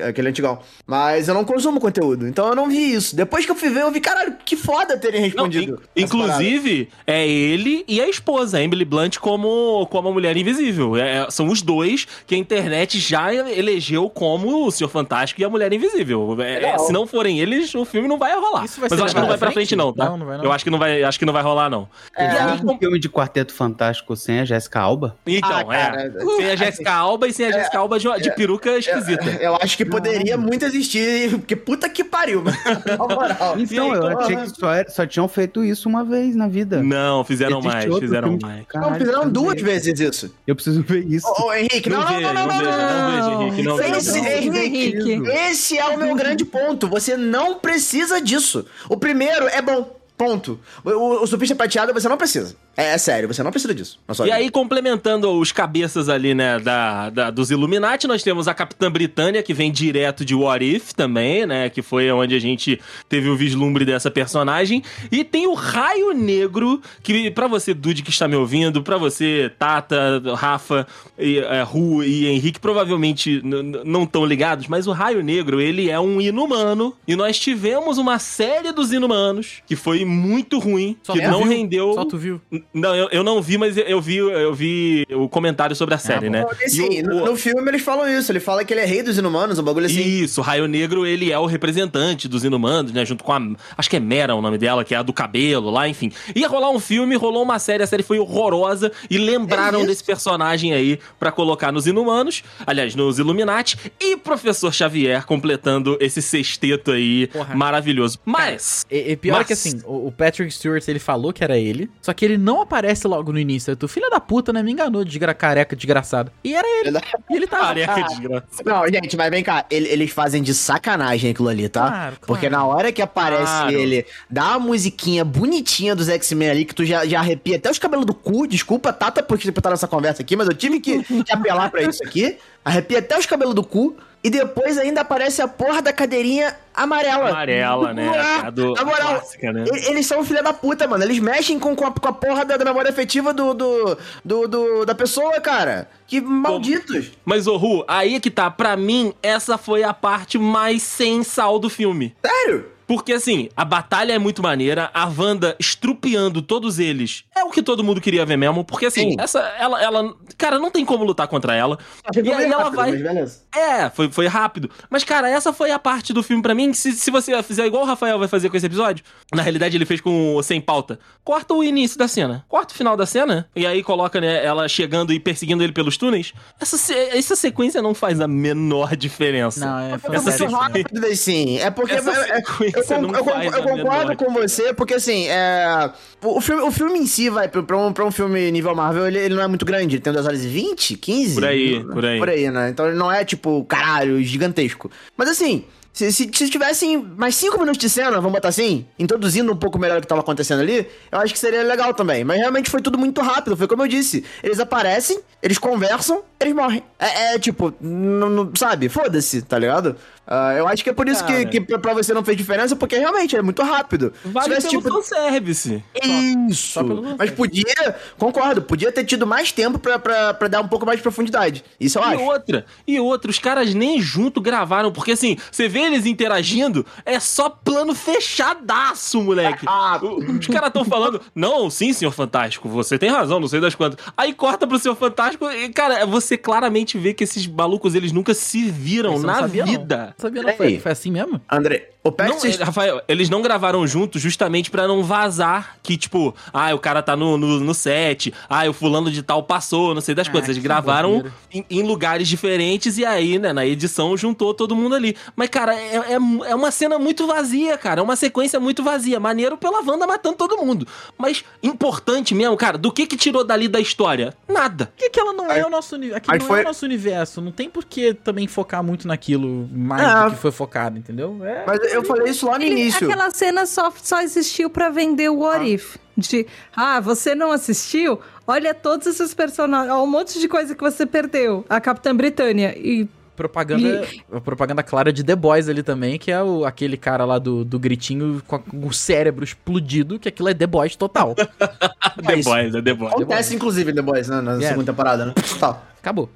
aquele antigão. Mas eu não consumo conteúdo, então eu não vi isso. Depois que eu fui ver, eu vi, caralho, que foda terem Não, respondido. parada. inclusive, é ele e a esposa, a Emily Blunt, como, como a Mulher Invisível. É, são os dois que a internet já elegeu como o Senhor Fantástico e a Mulher Invisível. É, Legal. se não forem eles, o filme não vai rolar. Isso vai Mas ser eu acho que não vai pra frente, frente? não, tá? Não, não vai não. Eu acho que não vai, acho que não vai rolar, não. É, E aí, um filme de Quarteto Fantástico sem a Jéssica Alba? Então, Ah, cara, é. Sem a Jéssica Alba e sem a Jéssica Alba de, de peruca esquisita. Eu acho que poderia muito existir, porque puta que pariu, mano. Na moral. Então, aí, eu porra. achei que só, só tinham feito isso uma vez na vida. Não, fizeram Existe mais, fizeram mais. Caralho, Não, fizeram duas vezes isso. Eu preciso ver isso. Ô, ô, Henrique, não, não, vejo, não, não, não, vejo, não, não vejo, Henrique, não vejo. Esse, Não, Henrique, Henrique. esse é o meu grande ponto. Você não precisa disso. O primeiro é bom. Ponto. O, o, surfista prateado você não precisa. É, é sério, você não precisa disso. E vida. aí, complementando os cabeças ali, né, da, da- dos Illuminati, nós temos a Capitã Britânia, que vem direto de What If também, né, que foi onde a gente teve o vislumbre dessa personagem. E tem o Raio Negro, que pra você, Dude, que está me ouvindo, pra você, Tata, Rafa, e, é, Ru e Henrique, provavelmente não estão ligados, mas o Raio Negro, ele é um inumano. E nós tivemos uma série dos inumanos, que foi muito ruim, Só que tu não viu? rendeu... Só tu viu. Não, eu, eu não vi, mas eu vi, eu vi o comentário sobre a série, bom. né? Assim, E o- no, o- no filme eles falam isso. Ele fala que ele é rei dos inumanos, um bagulho assim. Isso, o Raio Negro, ele é o representante dos inumanos, né? Junto com a. Acho que é Mera o nome dela, que é a do cabelo lá, enfim. Ia rolar um filme, rolou uma série, a série foi horrorosa e lembraram É desse personagem aí pra colocar nos inumanos, aliás, nos Illuminati, e Professor Xavier completando esse sexteto aí Porra. maravilhoso. Mas. E, e pior Mas- que assim, o, Patrick Stewart, ele falou que era ele, só que ele não aparece logo no início. Tu, filha da puta, né? Me enganou, desgra careca, desgraçado. E era ele. E ele tava. Careca desgraça. Não, gente, mas vem cá, ele- eles fazem de sacanagem aquilo ali, tá? Claro, claro. Porque na hora que aparece Claro. ele, dá uma musiquinha bonitinha dos X-Men ali, que tu já, já arrepia até os cabelos do cu, desculpa, Tata, por estar nessa conversa aqui, mas eu tive que, que apelar pra isso aqui. Arrepia até os cabelos do cu. E depois ainda aparece a porra da cadeirinha amarela. Amarela, né? Ah, A do- na moral, clássica, né? eles são filha da puta, mano. Eles mexem com, com, a, com a porra da, da memória afetiva do, do, do, do- da pessoa, cara. Que malditos. Mas, ô Ru, aí é que tá. Pra mim, essa foi a parte mais sem sal do filme. Sério? Porque, assim, a batalha é muito maneira, a Wanda estrupiando todos eles é o que todo mundo queria ver mesmo. Porque, assim, Sim. essa, ela, ela. Cara, não tem como lutar contra ela. E aí ela vai. Mas beleza. É, foi, foi rápido. Mas, cara, essa foi a parte do filme pra mim. que Se, se você fizer igual o Rafael vai fazer com esse episódio, na realidade ele fez com o sem pauta. Corta o início da cena. Corta o final da cena. E aí coloca, né, ela chegando e perseguindo ele pelos túneis. Essa, essa sequência não faz a menor diferença. Não, é Foi Essa muito sequência- rápido, assim. É porque. Essa é- é- sequência eu, con- eu con- eu concordo com você, porque assim, é, o, filme, o filme em si, vai, pra, um, pra um filme nível Marvel, ele, ele não é muito grande. Ele tem 2 horas e 20, 15? Por aí, por aí. Por aí, né? Então ele não é, tipo, caralho, gigantesco. Mas assim. Se, se, se tivessem mais 5 minutos de cena, vamos botar assim, introduzindo um pouco melhor o que tava acontecendo ali, eu acho que seria legal também. Mas realmente foi tudo muito rápido, foi como eu disse. Eles aparecem, eles conversam, eles morrem. É, é, tipo, não, não- sabe? Foda-se, tá ligado? Ah, eu acho que é por isso que, Cara. que pra, pra você não fez diferença, porque realmente é muito rápido. Vale pelo tipo, fanservice. isso. só pelo Mas podia, concordo, podia ter tido mais tempo pra, pra, pra dar um pouco mais de profundidade. Isso eu E acho. outra, e outra, os caras nem junto gravaram, porque assim, você vê eles interagindo, é só plano fechadaço, moleque. Ah. O- Os caras tão falando, não, sim, senhor Fantástico, você tem razão, não sei das quantas. Aí corta pro senhor Fantástico e, cara, você claramente vê que esses malucos, eles nunca se viram na sabia, não. Sabia não? Foi, foi assim mesmo? André, o Não, Patrick eh, Rafael, eles não gravaram juntos justamente pra não vazar que, tipo, ah, o cara tá no, no, no set, ah, o fulano de tal passou, não sei das Ah, coisas. Eles gravaram em, em lugares diferentes e aí, né, na edição juntou todo mundo ali. Mas, cara, é, é, é uma cena muito vazia, cara. É uma sequência muito vazia. Maneiro pela Wanda matando todo mundo. Mas importante mesmo, cara, do que que tirou dali da história? Nada. Por que, que ela não é Aí- o nosso universo? Não foi- é o nosso universo. Não tem por que também focar muito naquilo mais É. do que foi focado, entendeu? É. Mas eu falei isso lá no Ele- início. Aquela cena só, só existiu pra vender o What If. De, ah, você não assistiu? Olha todos esses personagens, ó, um monte de coisa que você perdeu. A Capitã Britânia. E Propaganda, a propaganda clara de The Boys ali também, que é o, aquele cara lá do, do gritinho com, a- com o cérebro explodido, que aquilo é The Boys total. The Boys, é The Boys. Acontece, inclusive, The Boys, né? Na Yeah. segunda temporada, né? Tá. Acabou.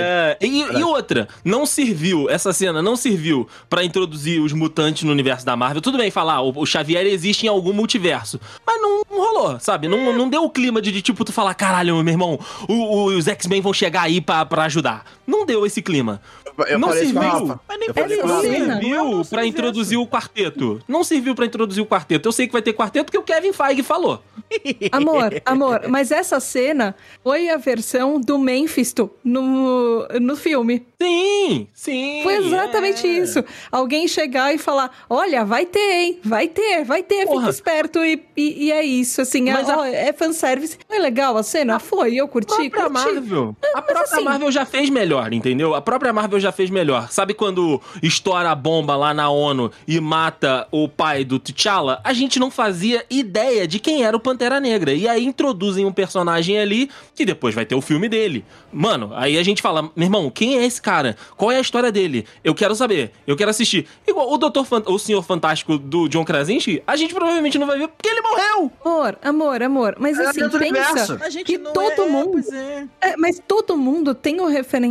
É, e, e outra, não serviu, essa cena não serviu pra introduzir os mutantes no universo da Marvel. Tudo bem falar, o, o Xavier existe em algum multiverso, mas não, não rolou, sabe? Não, não deu o clima de, de, tipo tu falar, caralho, meu irmão, o- o- os X-Men vão chegar aí pra ajudar. Não deu esse clima. Eu não a serviu. Mas a. Não é serviu pra introduzir o quarteto. Não serviu pra introduzir o quarteto. Eu sei que vai ter quarteto porque o Kevin Feige falou. Amor, amor, mas essa cena foi a versão do Mephisto no, no filme. Sim, sim. Foi exatamente é. isso. Alguém chegar e falar: olha, vai ter, hein? Vai ter, vai ter, Porra. fica esperto. E, e, e é isso, assim. Mas é, a- ó, é fanservice. Foi legal a cena? Foi, eu A curti, própria curti. Marvel. A própria assim- Marvel já fez melhor, entendeu? A própria Marvel já fez melhor. Sabe quando estoura a bomba lá na ONU e mata o pai do T'Challa? A gente não fazia ideia de quem era o Pantera Negra. E aí introduzem um personagem ali que depois vai ter o filme dele. Mano, aí a gente fala, meu irmão, quem é esse cara? Qual é a história dele? Eu quero saber, eu quero assistir. Igual o Doutor Fan- o Senhor Fantástico do John Krasinski, a gente provavelmente não vai ver porque ele morreu. Amor, amor, amor. Mas É assim, pensa universo. A gente que não todo é, mundo. é. É, mas todo mundo tem o referencial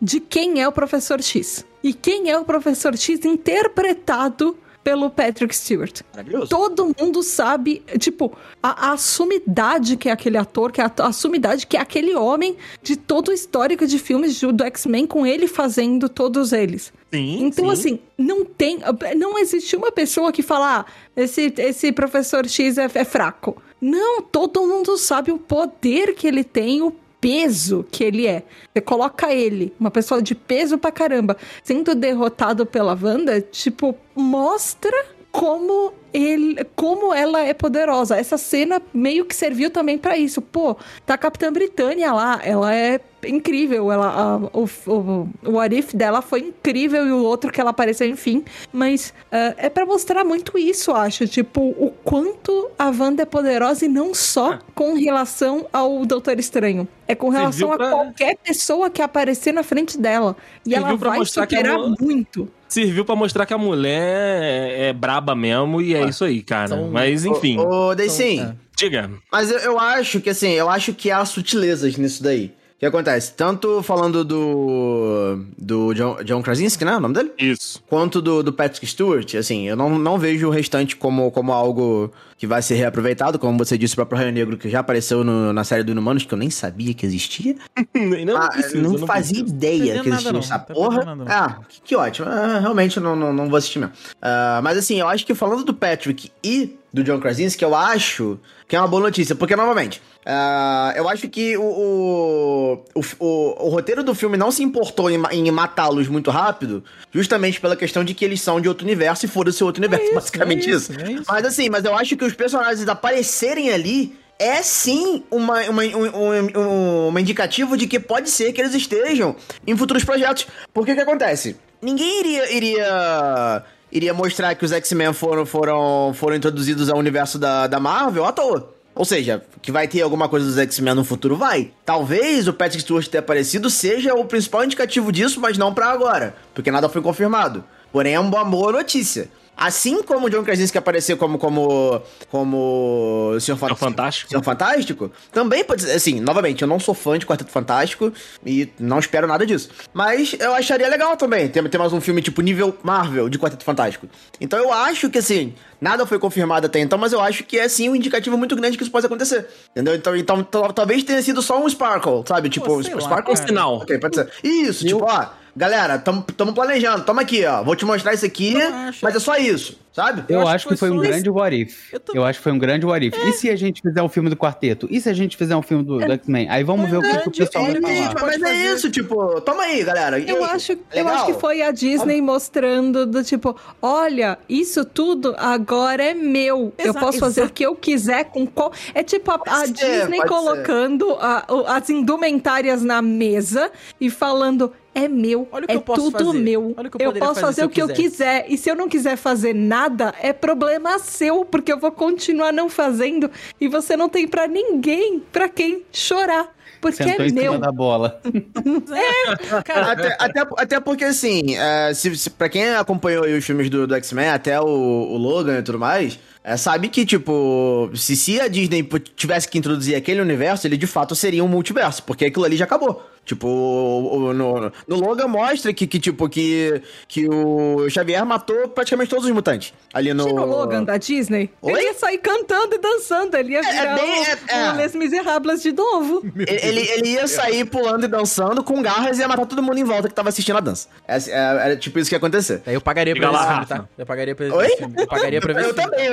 de quem é o Professor X. E quem é o Professor X interpretado pelo Patrick Stewart. Maravilhoso. Todo mundo sabe, tipo, a, a sumidade que é aquele ator, que é a, a sumidade que é aquele homem de todo o histórico de filmes do, do X-Men com ele fazendo todos eles. Sim, Então, sim. assim, não tem. Não existe uma pessoa que fala, ah, esse, esse professor X é, é fraco. Não, todo mundo sabe o poder que ele tem, o peso que ele é. Você coloca ele, uma pessoa de peso pra caramba, sendo derrotado pela Wanda, tipo, mostra como ele, como ela é poderosa. Essa cena meio que serviu também pra isso. Pô, tá a Capitã Britânia lá, ela é incrível, ela a- o, o, o Arif dela foi incrível e o outro que ela apareceu, enfim. Mas ah, é pra mostrar muito isso, acho. Tipo, o quanto a Wanda é poderosa e não só com relação ao Doutor Estranho. É com relação Serviu a pra- qualquer pessoa que aparecer na frente dela. E ela pra vai superar mo- muito. Serviu pra mostrar que a mulher é, é braba mesmo e é isso aí, cara. São- Mas enfim, Ô, ô Deicin, Então, diga. mas eu, eu acho que assim, eu acho que há sutilezas nisso daí. O que acontece? Tanto falando do. do John, John Krasinski, né? O nome dele? Isso. Quanto do, do Patrick Stewart, assim, eu não, não vejo o restante como, como algo que vai ser reaproveitado, como você disse, o próprio Raio Negro, que já apareceu no- na série do Inumanos, que eu nem sabia que existia. Não, Ah, precisa, não, não fazia precisa. ideia Tá que existia essa não. Porra. nada, não. ah, que, que ótimo. Ah, realmente eu não, não, não vou assistir mesmo. Ah, mas assim, eu acho que falando do Patrick e do John Krasinski, eu acho que é uma boa notícia, porque novamente. Ah, eu acho que o, o, o, o- roteiro do filme não se importou em, em matá-los muito rápido, justamente pela questão de que eles são de outro universo e foda-se outro universo, isso, basicamente é isso. isso, é isso. Mas assim, mas eu acho que os personagens aparecerem ali é sim uma, uma, um, um, uma indicativo de que pode ser que eles estejam em futuros projetos. Porque o que acontece? Ninguém iria, iria, iria mostrar que os X-Men foram, foram, foram introduzidos ao universo da, da Marvel à toa. Ou seja, que vai ter alguma coisa dos X-Men no futuro, vai. Talvez o Patrick Stewart ter aparecido seja o principal indicativo disso, mas não pra agora, porque nada foi confirmado. Porém, é uma boa notícia. Assim como o John Krasinski apareceu como como como o Senhor, Fan- Fantástico. Senhor Fantástico, também pode ser, assim, novamente, eu não sou fã de Quarteto Fantástico e não espero nada disso. Mas eu acharia legal também ter, ter mais um filme tipo nível Marvel de Quarteto Fantástico. Então eu acho que assim, nada foi confirmado até então, mas eu acho que é sim um indicativo muito grande que isso pode acontecer. Entendeu? Então, então tal- talvez tenha sido só um Sparkle, sabe? Tipo, sei lá, Sparkle Um sinal. Ok, pode ser. Isso, tipo, ó, galera, tamo, tamo planejando, toma aqui, ó. Vou te mostrar isso aqui, Eu acho. mas é só isso, sabe? Eu, acho acho que foi foi um grande what if. Eu Eu, também. acho que foi um grande what if. E se a gente fizer um filme do quarteto? E se a gente fizer um filme do, do X-Men? Aí vamos ver o que, que o pessoal vai falar. gente, mas é fazer. isso, tipo, toma aí, galera. Eu acho, eu legal? acho que foi a Disney mostrando do tipo, olha, isso tudo agora é meu. eu Exa- posso fazer o que eu quiser com qual. É tipo a, a Disney colocando a- o- as indumentárias na mesa e falando. É meu, Olha o que é eu posso tudo fazer. meu. Olha o que eu eu posso fazer fazer o eu que eu quiser. E se eu não quiser fazer nada, é problema seu, porque eu vou continuar não fazendo e você não tem pra ninguém pra quem chorar. Porque Sentou é em meu. cima da bola. Cara, Até, até, até porque, assim, é, se, se, pra quem acompanhou aí os filmes do, do X-Men, até o, o Logan e tudo mais, é, sabe que, tipo, se, se a Disney tivesse que introduzir aquele universo, ele de fato seria um multiverso, porque aquilo ali já acabou. Tipo, o- o- no, no Logan mostra que, que, tipo, que, que o Xavier matou praticamente todos os mutantes. Ali no... Imagina o Logan da Disney. Oi? Ele ia sair cantando e dançando. Ele ia É, virar bem- o, é- é. o Les Miserables de novo. Ele, ele, ele ia sair pulando e dançando com garras e ia matar todo mundo em volta que tava assistindo a dança. É, é- era tipo isso que ia acontecer. Aí eu pagaria pra ver esse lá, filme, tá? Eu pagaria pra ver Oi? esse filme. Eu pagaria pra ver Eu esse filme. também,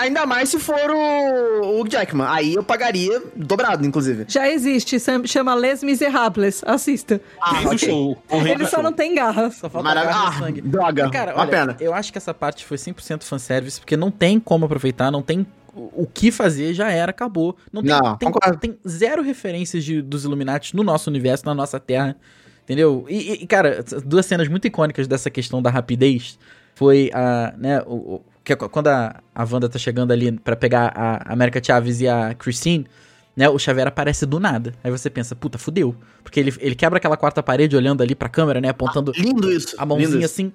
ainda mais se for o, o Jackman. Aí eu pagaria dobrado, inclusive. Já existe, chama Les Miserables. Assista. Ah, Rei do show. O rei do Ele só show. não tem garras. Só falta Maravilha. e Ah, sangue. droga. Mas, cara, Uma olha, pena. eu acho que essa parte foi 100% fanservice, porque não tem como aproveitar, não tem o que fazer, já era, acabou. Não tem, Não, tem, tem zero referências de- dos Illuminati no nosso universo, na nossa Terra, entendeu? E, e, cara, duas cenas muito icônicas dessa questão da rapidez foi a, né, o, o- que é quando a, a Wanda tá chegando ali pra pegar a América Chaves e a Christine, né, o Xavier aparece do nada. Aí você pensa, puta, fudeu. Porque ele, ele quebra aquela quarta parede olhando ali pra câmera, né, apontando Lindo isso. a mãozinha lindo assim.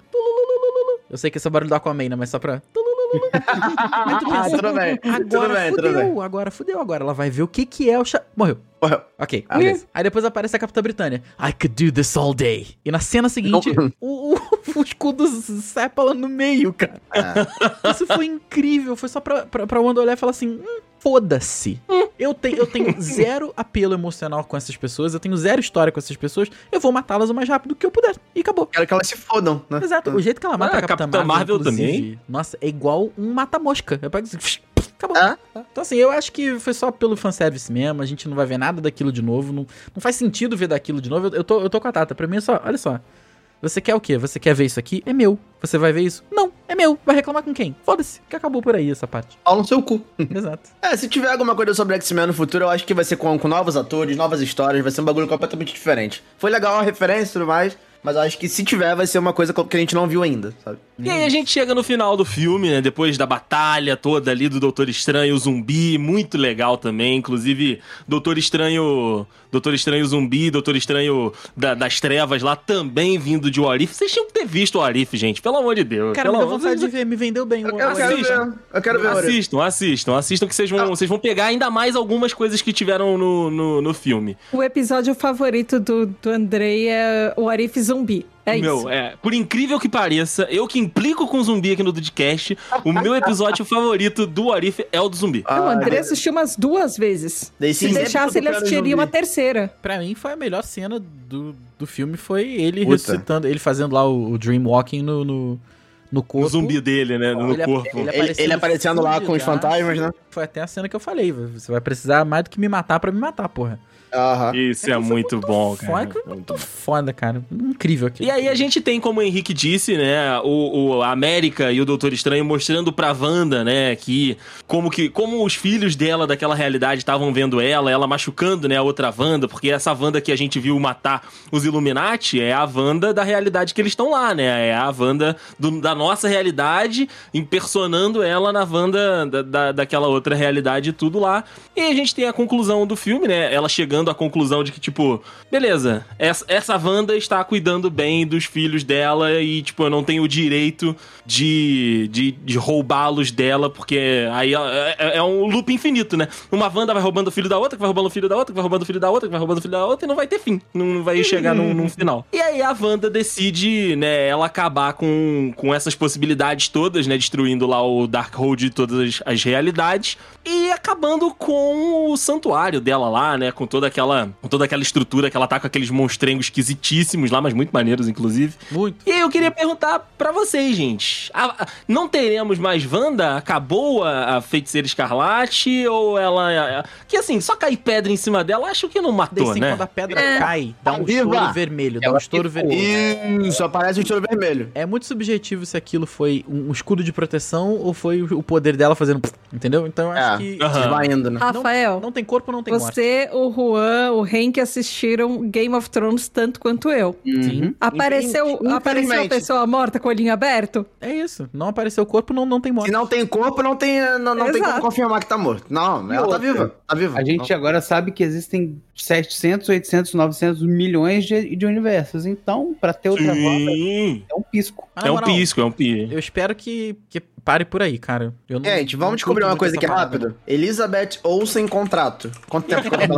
Eu sei que esse é o barulho da Aquaman, né? Mas só pra. Aí tu Ah, pensa, tudo bem. Agora tudo bem, tudo fudeu, bem. agora fudeu. Agora ela vai ver o que que é o cha... Morreu. Morreu. Ok, Ah. Aí depois aparece a Capitã Britânia. I could do this all day. E na cena seguinte, o, o, o escudo sepa ela no meio, cara. É. Isso foi incrível. Foi só pra, pra, pra Wanda olhar e falar assim: hum, foda-se. Eu tenho, eu tenho zero apelo emocional com essas pessoas, eu tenho zero história com essas pessoas. Eu vou matá-las o mais rápido que eu puder. E acabou. Quero que elas se fodam, né? Exato. O jeito que ela mata Ah, a Capitã, Capitã Marvel, Marvel também. Nossa, é igual um mata-mosca. Eu pego assim, acabou. É? Então assim, eu acho que foi só pelo fanservice mesmo. A gente não vai ver nada daquilo de novo. Não, não faz sentido ver daquilo de novo. Eu, eu tô, eu tô com a Tata. Pra mim é só, olha só. Você quer o quê? Você quer ver isso aqui? É meu. Você vai ver isso? Não, é meu. Vai reclamar com quem? Foda-se, que acabou por aí essa parte. Pau no seu cu. Exato. É, se tiver alguma coisa sobre X-Men no futuro, eu acho que vai ser com, com novos atores, novas histórias, vai ser um bagulho completamente diferente. Foi legal a referência e tudo mais, mas eu acho que se tiver, vai ser uma coisa que a gente não viu ainda, sabe? E aí a gente chega no final do filme, né? Depois da batalha toda ali do Doutor Estranho, o zumbi, muito legal também. Inclusive, Doutor Estranho. Doutor Estranho zumbi, Doutor Estranho da- das trevas lá, também vindo de Warif. Vocês tinham que ter visto o Warif, gente, pelo amor de Deus. Cara, me pelo deu amor vontade de ver. Me vendeu bem. Eu o- quero, o- quero ver. Eu quero ver. Assistam, assistam, assistam que vocês vão, vocês vão pegar ainda mais algumas coisas que tiveram no, no, no filme. O episódio favorito do, do Andrei é o Arif Zumbi. É meu, isso. é, por incrível que pareça, eu que implico com zumbi aqui no Dudcast, o meu episódio favorito do Arif é o do zumbi. Ah, o Andrei de- assistiu umas duas vezes. Daí Se sim, deixasse, ele assistiria zumbi. uma terceira. Pra mim foi a melhor cena do, do filme. Foi ele Puta. ressuscitando, ele fazendo lá o, o Dream Walking no, no, no corpo. O zumbi dele, né, no Ele- corpo. ele- Ele, aparecendo ele aparecendo lá com os fantasmas, né? Foi até a cena que eu falei. Você vai precisar mais do que me matar pra me matar, porra. Aham. Isso é muito bom, cara. Foda, muito foda, cara. Incrível aqui. E aí a gente tem, como o Henrique disse, né, o, o a América e o Doutor Estranho mostrando pra Wanda, né, que como que como os filhos dela daquela realidade estavam vendo ela, ela machucando, né, a outra Wanda, porque essa Wanda que a gente viu matar os Illuminati é a Wanda da realidade que eles estão lá, né? É a Wanda do- da nossa realidade impersonando ela na Wanda da, da, daquela outra realidade e tudo lá. E aí a gente tem a conclusão do filme, né? Ela chegando à conclusão de que, tipo, beleza, essa, essa Wanda está cuidando bem dos filhos dela e, tipo, eu não tenho o direito de, de, de roubá-los dela, porque aí é, é- é um loop infinito, né? Uma Wanda vai roubando o filho da outra, que vai roubando o filho da outra, que vai roubando o filho da outra, que vai roubando o filho da outra, e não vai ter fim. Não vai chegar num, num final. E aí a Wanda decide, né, ela acabar com, com essas possibilidades todas, né? Destruindo lá o Darkhold de todas as, as realidades. E acabando com o santuário dela lá, né? Com toda aquela, com toda aquela estrutura que ela tá com aqueles monstrengos esquisitíssimos lá, mas muito maneiros, inclusive. Muito. E aí eu queria perguntar pra vocês, gente. A- a- não teremos mais Wanda? Acabou a, a feiticeira escarlate? Ou ela. a- a- que assim, só cair pedra em cima dela, acho que não matou, sim, né? quando a pedra É. cai, dá um Viva! estouro vermelho. Dá um estouro ficou. vermelho. Isso, aparece o tiro vermelho. É muito subjetivo se aquilo foi um escudo de proteção ou foi o poder dela fazendo. Entendeu? Então eu acho É. que. Aham. Vai indo, né? Rafael, Não tem corpo, não tem morte. você, o Juan, o Henk assistiram Game of Thrones tanto quanto eu. Uhum. Apareceu, Infelizmente. apareceu a pessoa morta com o olhinho aberto? É isso. Não apareceu corpo, não, não tem morte. Se não tem corpo, não tem, não, não tem como confirmar que tá morto. Não, ela tá viva. Tá viva. A gente agora sabe que existem 700, 800, 900 milhões de, de universos. Então, pra ter outra Sim. é um pisco. Mas, na É um moral, pisco, é um pisco. Eu espero que, que pare por aí, cara. Eu não- Gente, não vamos descobrir uma coisa aqui parada. rápido. Elizabeth Olsen contrato. Quanto tempo que ela tem?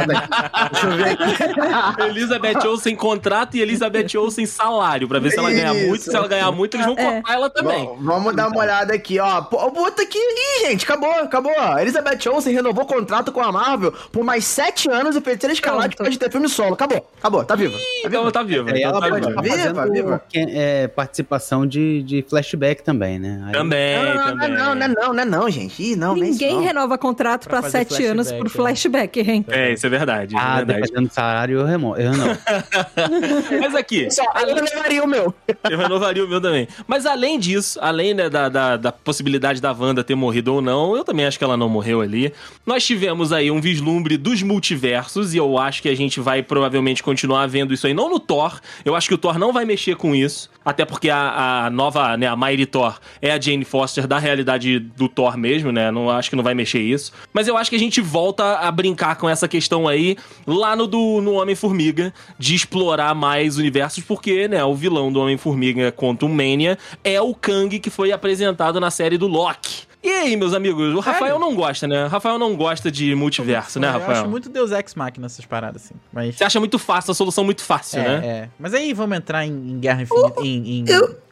Deixa eu ver aqui. Elizabeth Olsen contrato e Elizabeth Olsen salário, pra ver se ela ganha Isso. muito. Se ela ganhar muito, eles vão É. cortar ela também. Bom, vamos dar uma olhada aqui, ó. Pô, bota aqui. Ih, gente, acabou, acabou. Elizabeth Olsen renovou o contrato com a Marvel por mais sete anos e Feiticeira Escarlate Pronto. pode ter filme solo. Acabou, acabou, tá viva. Tá Então viva. tá viva. Então ela tá viva. estar Viva, fazendo viva. que- é, participação de, de flashback também, né? Aí- Também, Não, não, não, também. não, não, não, não, não, gente. Ih, não, Ninguém não. renova contrato Pra pra fazer sete anos flashback, por é. flashback, Henk. É, isso é verdade. Isso Ah, é verdade. dependendo do salário, eu remo. Eu não. Mas aqui, Só, eu levaria o meu. eu renovaria o meu também. Mas além disso, além né, da, da, da possibilidade da Wanda ter morrido ou não, eu também acho que ela não morreu ali. Nós tivemos aí um vislumbre dos multiversos, e eu acho que a gente vai provavelmente continuar vendo isso aí, não no Thor. Eu acho que o Thor não vai mexer com isso. Até porque a, a nova, né, a Mighty Thor é a Jane Foster da realidade do Thor mesmo, né? Não acho que não vai mexer isso. Mas eu acho que a gente volta a brincar com essa questão aí lá no do no Homem-Formiga, de explorar mais universos, porque, né, o vilão do Homem-Formiga Quantum Mania é o Kang que foi apresentado na série do Loki. E aí, meus amigos, o Rafael não gosta, né? O Rafael não gosta de multiverso, né, Eu Rafael? acho muito Deus Ex Machina essas paradas, assim. Mas. Você acha muito fácil, a solução muito fácil, É, né? é. Mas aí vamos entrar em, em Guerra Infinita, em, em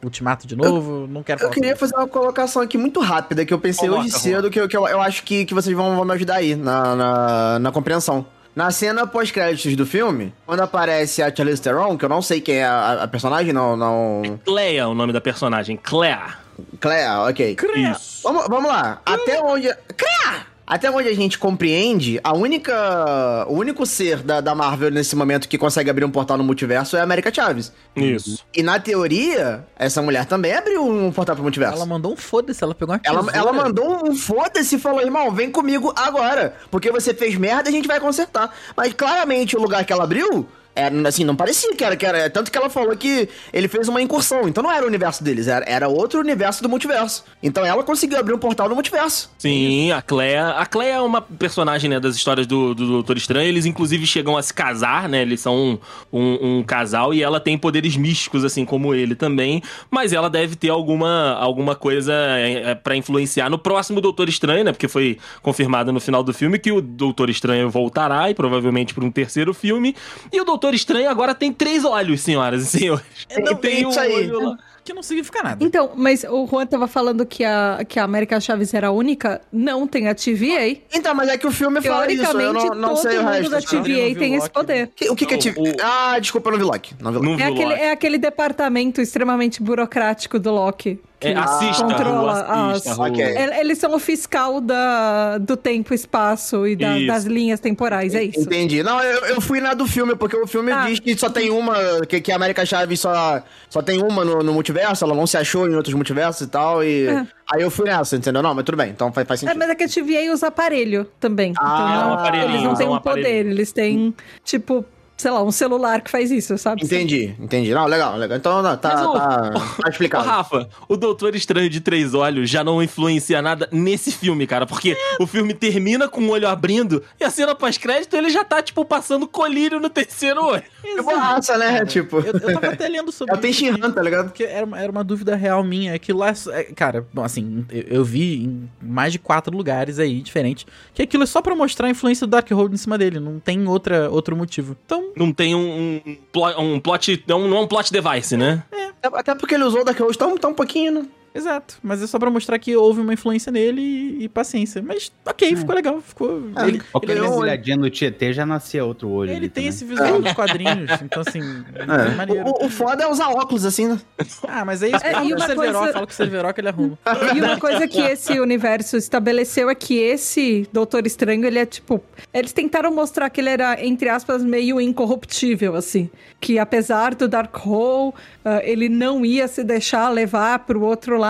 Ultimato de novo. não quero Eu queria sobre fazer uma colocação aqui muito rápida que eu pensei Coloca, hoje cedo, que, eu- que eu, eu acho que, que vocês vão, vão me ajudar aí na, na, na compreensão. Na cena pós-créditos do filme, quando aparece a Charlize Theron, que eu não sei quem é a, a personagem, não, não... Clea é o nome da personagem, Clea. Claire, ok. Isso. Vamos, vamos lá. Até onde... Claire! Até onde a gente compreende, a única... O único ser da, da Marvel nesse momento que consegue abrir um portal no multiverso é a América Chaves. Isso. E na teoria, essa mulher também abriu um portal pro multiverso. Ela mandou um foda-se, ela pegou uma Ela, tesoura. ela mandou um foda-se e falou, irmão, vem comigo agora. Porque você fez merda, a gente vai consertar. Mas claramente o lugar que ela abriu, era, assim, não parecia que era, que era. Tanto que ela falou que ele fez uma incursão. Então não era o universo deles, era, era outro universo do multiverso. Então ela conseguiu abrir um portal no multiverso. Sim, a Clea. A Clea é uma personagem, né, das histórias do, do Doutor Estranho. Eles, inclusive, chegam a se casar, né? Eles são um, um- um casal e ela tem poderes místicos, assim como ele também. Mas ela deve ter alguma, alguma coisa é, é, pra influenciar no próximo Doutor Estranho, né? Porque foi confirmado no final do filme que o Doutor Estranho voltará e provavelmente para um terceiro filme. E o Doutor Estranho agora tem três olhos, senhoras e senhores. É, não, tem um aí. olho lá. Que não significa nada. Então, mas o Juan tava falando que a, que a América Chaves era a única. Não, tem a TVA. Então, mas é que o filme fala isso, eu Teoricamente, não, não todo sei o mundo resto. da não TVA tem o esse Loki. poder. Que- O que que é Não, tipo... o- Ah, desculpa, eu não vi Loki. Não vi Loki. Não É aquele, Loki. é aquele departamento extremamente burocrático do Loki. É, assista, controla Ru, assista, as- Ru. Ok. El- Eles são o fiscal da, do tempo, espaço e da- das linhas temporais, é isso. Entendi. Não, eu, eu fui na do filme, porque o filme Ah. diz que só tem uma, que, que a América Chaves só, só tem uma no, no multiverso, ela não se achou em outros multiversos e tal, e... É. Aí eu fui nessa, entendeu? Não, mas tudo bem, então faz, faz É, sentido. mas é que a TVA usa aparelho também. Ah, então, é um não- aparelhinho, eles não têm é um um poder, eles têm, tipo, sei lá, um celular que faz isso, sabe? Entendi, entendi. Não, legal, legal. Então não, tá, Mas o- tá, tá Ô, explicado. Rafa, o Doutor Estranho de Três Olhos já não influencia nada nesse filme, cara. Porque o filme termina com o olho abrindo e a cena pós-crédito ele já tá, tipo, passando colírio no terceiro olho. É borracha, né? Tipo, Eu, eu tava até lendo sobre é o Tenshinhan, tá ligado? Porque era, uma- era uma dúvida real minha. Aquilo lá, é é, cara, bom, assim, eu, eu vi em mais de quatro lugares aí diferentes que aquilo é só pra mostrar a influência do Darkhold em cima dele. Não tem outra, outro motivo. Então, Não tem um, um, plot, um plot. Não, é um plot device, né? Até porque ele usou daqui hoje tão, tão pouquinho, né? Exato, mas é só pra mostrar que houve uma influência nele e, e paciência. Mas ok, ficou legal, ficou... Ah, ele Qualquer Ele é um- mergulhadinha no Tietê já nascia outro olho. ele ali tem também. esse visual dos quadrinhos, então assim, é, maneiro. O, o foda é usar óculos assim, né? Ah, mas aí É, fala e com o uma Cerveró, coisa- fala com o Cerveró que ele arruma. E uma coisa que esse universo estabeleceu é que esse Doutor Estranho, ele é tipo. Eles tentaram mostrar que ele era, entre aspas, meio incorruptível, assim. Que apesar do Darkhold, ah, ele não ia se deixar levar pro outro lado,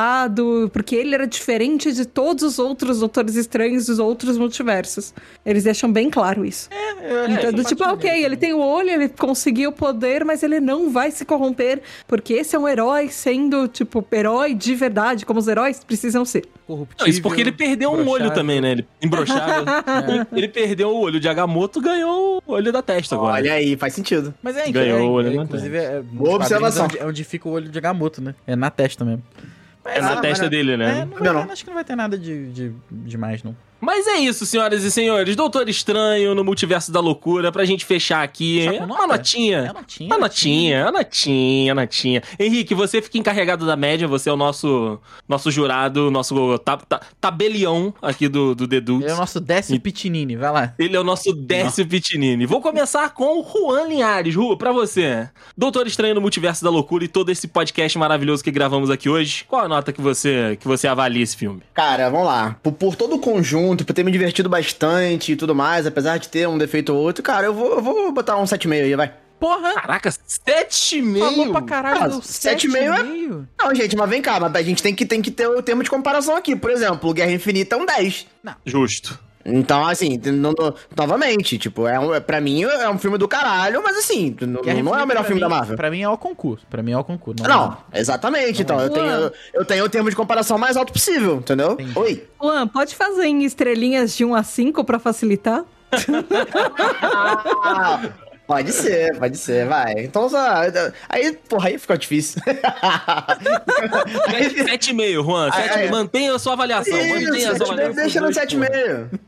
porque ele era diferente de todos os outros Doutores Estranhos dos outros multiversos. Eles deixam bem claro isso. Então, do tipo, ah, ok, ele tem o olho, ele conseguiu o poder, mas ele não vai se corromper, porque esse é um herói sendo, tipo, herói de verdade, como os heróis precisam ser. Corruptível. Não, isso porque ele perdeu um olho também, né? Ele embroxável. ele, ele perdeu o olho de Agamotto, ganhou o olho da testa agora. Olha aí, faz sentido. Mas é, Ganhou é, o olho é, na inclusive, é, nos Boa observação. É é onde fica o olho de Agamotto, né? É na testa mesmo. Mas, É na Ah, testa mas- dele, é, né? não vai Não, ter- não. acho que não vai ter nada de, de, demais, não. Mas é isso, senhoras e senhores. Doutor Estranho no Multiverso da Loucura, pra gente fechar aqui. Com uma nota? notinha. É notinha. Uma notinha, uma notinha, uma notinha. Henrique, você fica encarregado da média, você é o nosso, nosso jurado, nosso ta, ta- tabelião aqui do, do. Ele é o nosso Décio E- Pitinini, vai lá. Ele é o nosso Décio Pitinini. Vou começar com o Juan Linhares. Ju, pra você. Doutor Estranho no Multiverso da Loucura e todo esse podcast maravilhoso que gravamos aqui hoje. Qual a nota que você, que você avalia esse filme? Cara, vamos lá. Por, por todo o conjunto, por ter me divertido bastante e tudo mais, apesar de ter um defeito ou outro, cara, eu vou, eu vou botar um 7,5 aí, vai. Porra! Caraca, 7,5? Falou pra caralho Ah, do sete e meio é- 7,5. Não, gente, mas vem cá, mas a gente tem que, tem que ter o termo de comparação aqui. Por exemplo, Guerra Infinita é um 10. Justo. Então, assim, no- no- novamente, tipo, é um, é- pra mim é um filme do caralho, mas assim, n- Guerra não é o melhor filme mim- da Marvel. Pra mim é o concurso. Pra mim é o concurso. Não, exatamente. Então, eu Ué. tenho, eu tenho o termo de comparação mais alto possível, entendeu? Entendi. Oi. Juan, pode fazer em estrelinhas de 1 a 5 pra facilitar? Pode ser, pode ser, vai. Então, só, aí, porra, aí ficou difícil. aí, 7,5, Juan. Aí, Sete- aí. Mantenha a sua avaliação. Mantenha a Isso, sua avaliação. deixa no dois 7,5.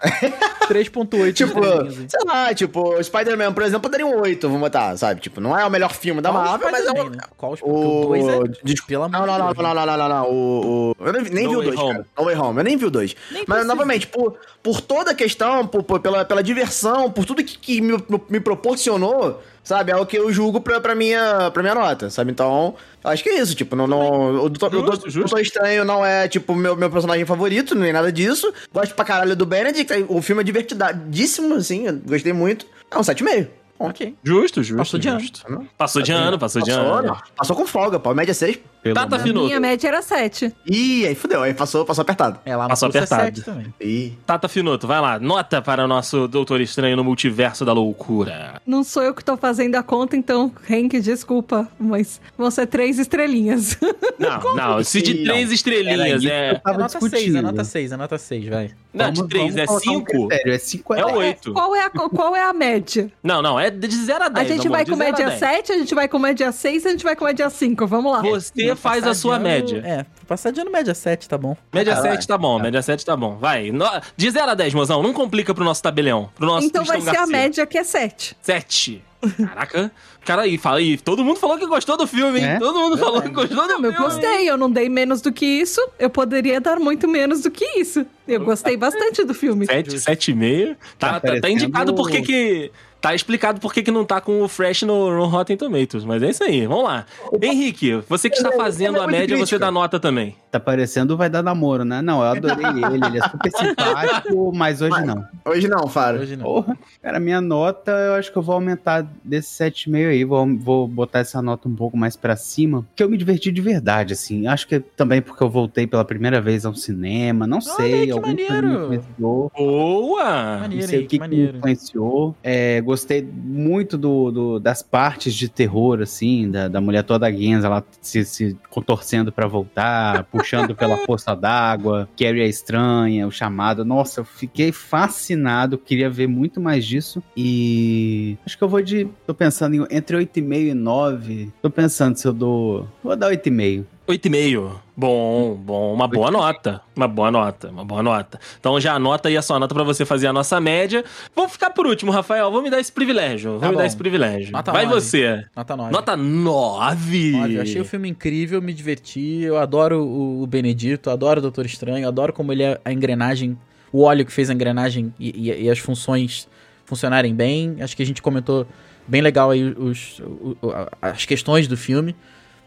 3.8 Tipo, sei lá, tipo, o Spider-Man, por exemplo, daria um 8, vamos botar, sabe? Tipo, não é o melhor filme da Marvel, mas é um... né? Qual O... o 2 é... Desculpa. Não, não, não, não, não, não, não, não, O. Eu nem, vi o Way 2, Home. cara. No Way Home, eu nem vi o 2. Nem Mas, novamente, por, por toda a questão, por, pela, pela diversão, por tudo que, que me, me proporcionou, sabe? É o que eu julgo pra, pra, minha, pra minha nota, sabe? Então, eu acho que é isso, tipo, não, não, o, Doutor- o Justo, Doutor- justo. Doutor Estranho não é, tipo, meu, meu personagem favorito, nem nada disso. Gosto pra caralho do Benedict, o filme é divertidíssimo, assim, eu gostei muito. É um 7,5. Ok. Justo, justo. Passou de ano. justo. Passou de ano, passou de Passou, ano. não. passou com folga, pô, média 6. Pelo Tata menos. Finoto. Minha média era 7. Ih, aí fudeu, aí passou, passou apertado. É, Passou é apertado. 7 também. Ih. Tata Finoto, vai lá. Nota para o nosso Doutor Estranho no Multiverso da Loucura. Não sou eu que tô fazendo a conta, então, Henk, desculpa, mas vão ser três estrelinhas. Não, não. Se de três estrelinhas é. É tava nota 6, é discutindo. nota 6, é nota 6, vai. Não, de Vamos- três vamos é colocar um cinco. critério, é 5 É oito. Qual é a, qual é a média? Não, não. É de 0 a 10. a gente amor, vai de com a média 10. 7, a gente vai com média 6, a gente vai com média 5. Vamos lá. Você Pra faz a sua ano- média. É, pra passar de ano média 7, tá bom. Média Caralho. 7 tá bom, média 7 tá bom. Vai. No- De 0 a 10, mozão. Não complica pro nosso tabelião. Pro nosso então vai Tristão ser a Garcia. média que é 7. 7. Caraca. Cara, aí, fala aí. Todo mundo falou que gostou do filme, hein? É? Todo mundo falou que gostou do Não, eu filme. gostei, eu não dei menos do que isso. Eu poderia dar muito menos do que isso. Eu gostei bastante do filme. 7, 7,5. Tá, Tá tá, tá indicado por que que... Tá explicado por que que não tá com o Fresh no, no Rotten Tomatoes. Mas é isso aí, vamos lá. Henrique, você que está fazendo Ele é a média, você crítica. dá nota também. Tá parecendo vai dar namoro, né? Não, eu adorei ele, ele é super simpático, mas hoje não. Hoje não, Faro. Hoje não. Porra, cara, minha nota, eu acho que eu vou aumentar desse 7,5 aí, vou, vou botar essa nota um pouco mais pra cima, porque eu me diverti de verdade, assim. Acho que também porque eu voltei pela primeira vez ao cinema, não sei, aí, que alguma coisa maneiro. me influenciou. Boa! Não Maneiro sei aí, o que, que que me maneiro. influenciou. É, gostei muito do, do- das partes de terror, assim, da, da mulher toda Genza, ela se, se contorcendo pra voltar, puxando pela poça d'água, Carrie é estranha, o chamado. Nossa, eu fiquei fascinado, queria ver muito mais disso. E acho que eu vou de. Tô pensando em entre 8,5 e 9. Tô pensando se eu dou. Vou dar 8,5. 8,5. Bom, bom, uma boa nota. Uma boa nota, uma boa nota. Então já anota aí a sua nota pra você fazer a nossa média. Vou ficar por último, Rafael. Vou me dar esse privilégio. Vou Tá me bom. dar esse privilégio. Nota Vai nove. você. Nota 9. Nota 9. Nove. Eu achei o filme incrível, me diverti. Eu adoro o, Benedito, adoro o Doutor Estranho, adoro como ele é a engrenagem, o óleo que fez a engrenagem e, e- e as funções funcionarem bem. Acho que a gente comentou bem legal aí os, o- o- a- as questões do filme.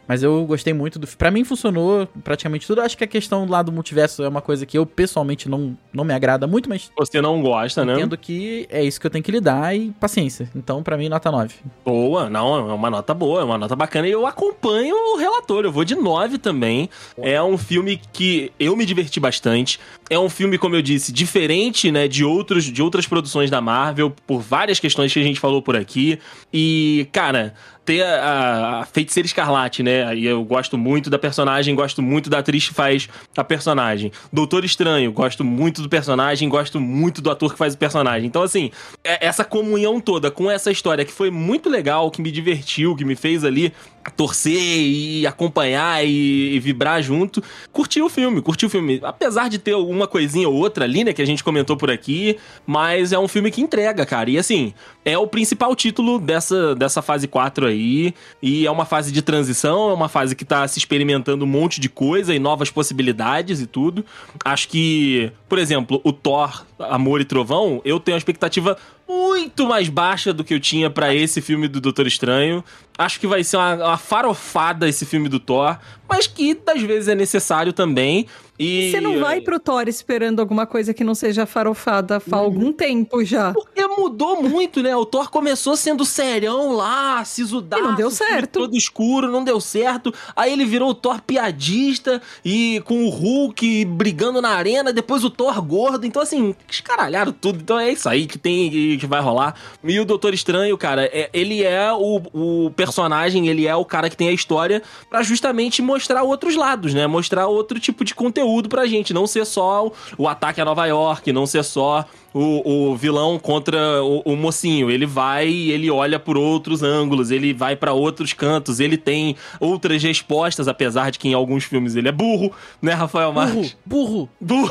Mas eu gostei muito do. Pra mim funcionou praticamente tudo. Acho que a questão lá do multiverso é uma coisa que eu pessoalmente não, não me agrada muito, mas Você não gosta, né? entendo que é isso que eu tenho que lidar e paciência. Então, pra mim, nota 9. Boa, não, é uma nota boa, é uma nota bacana. E eu acompanho o relator, eu vou de 9 também. É um filme que eu me diverti bastante. É um filme, como eu disse, diferente, né, de, outros, de outras produções da Marvel, por várias questões que a gente falou por aqui. E, cara, ter a, a Feiticeira Escarlate, né? E eu gosto muito da personagem, gosto muito da atriz que faz a personagem. Doutor Estranho, gosto muito do personagem, gosto muito do ator que faz o personagem. Então, assim, é- essa comunhão toda com essa história que foi muito legal, que me divertiu, que me fez ali torcer e acompanhar e, e vibrar junto. Curti o filme, curti o filme. Apesar de ter alguma coisinha ou outra ali, né, que a gente comentou por aqui, mas é um filme que entrega, cara. E assim, é o principal título dessa, dessa fase 4 aí. E é uma fase de transição, é uma fase que tá se experimentando um monte de coisa e novas possibilidades e tudo. Acho que, por exemplo, o Thor, Amor e Trovão, eu tenho uma expectativa muito mais baixa do que eu tinha pra esse filme do Doutor Estranho. Acho que vai ser uma, uma farofada esse filme do Thor, mas que às vezes é necessário também. E Você não vai pro Thor esperando alguma coisa que não seja farofada há algum tempo já. Porque mudou muito, né? O Thor começou sendo serião lá, sisudaço. E não deu certo. Todo escuro, não deu certo. Aí ele virou o Thor piadista e com o Hulk brigando na arena. Depois o Thor gordo. Então, assim, escaralharam tudo. Então é isso aí que tem que vai rolar. E o Doutor Estranho, cara, é- ele é o, o personagem, ele é o cara que tem a história pra justamente mostrar outros lados, né? Mostrar outro tipo de conteúdo pra gente. Não ser só o ataque a Nova York, não ser só o, o vilão contra o, o mocinho. Ele vai, ele olha por outros ângulos, ele vai pra outros cantos, ele tem outras respostas, apesar de que em alguns filmes ele é burro, né, Rafael Burro, Marques? burro. Burro.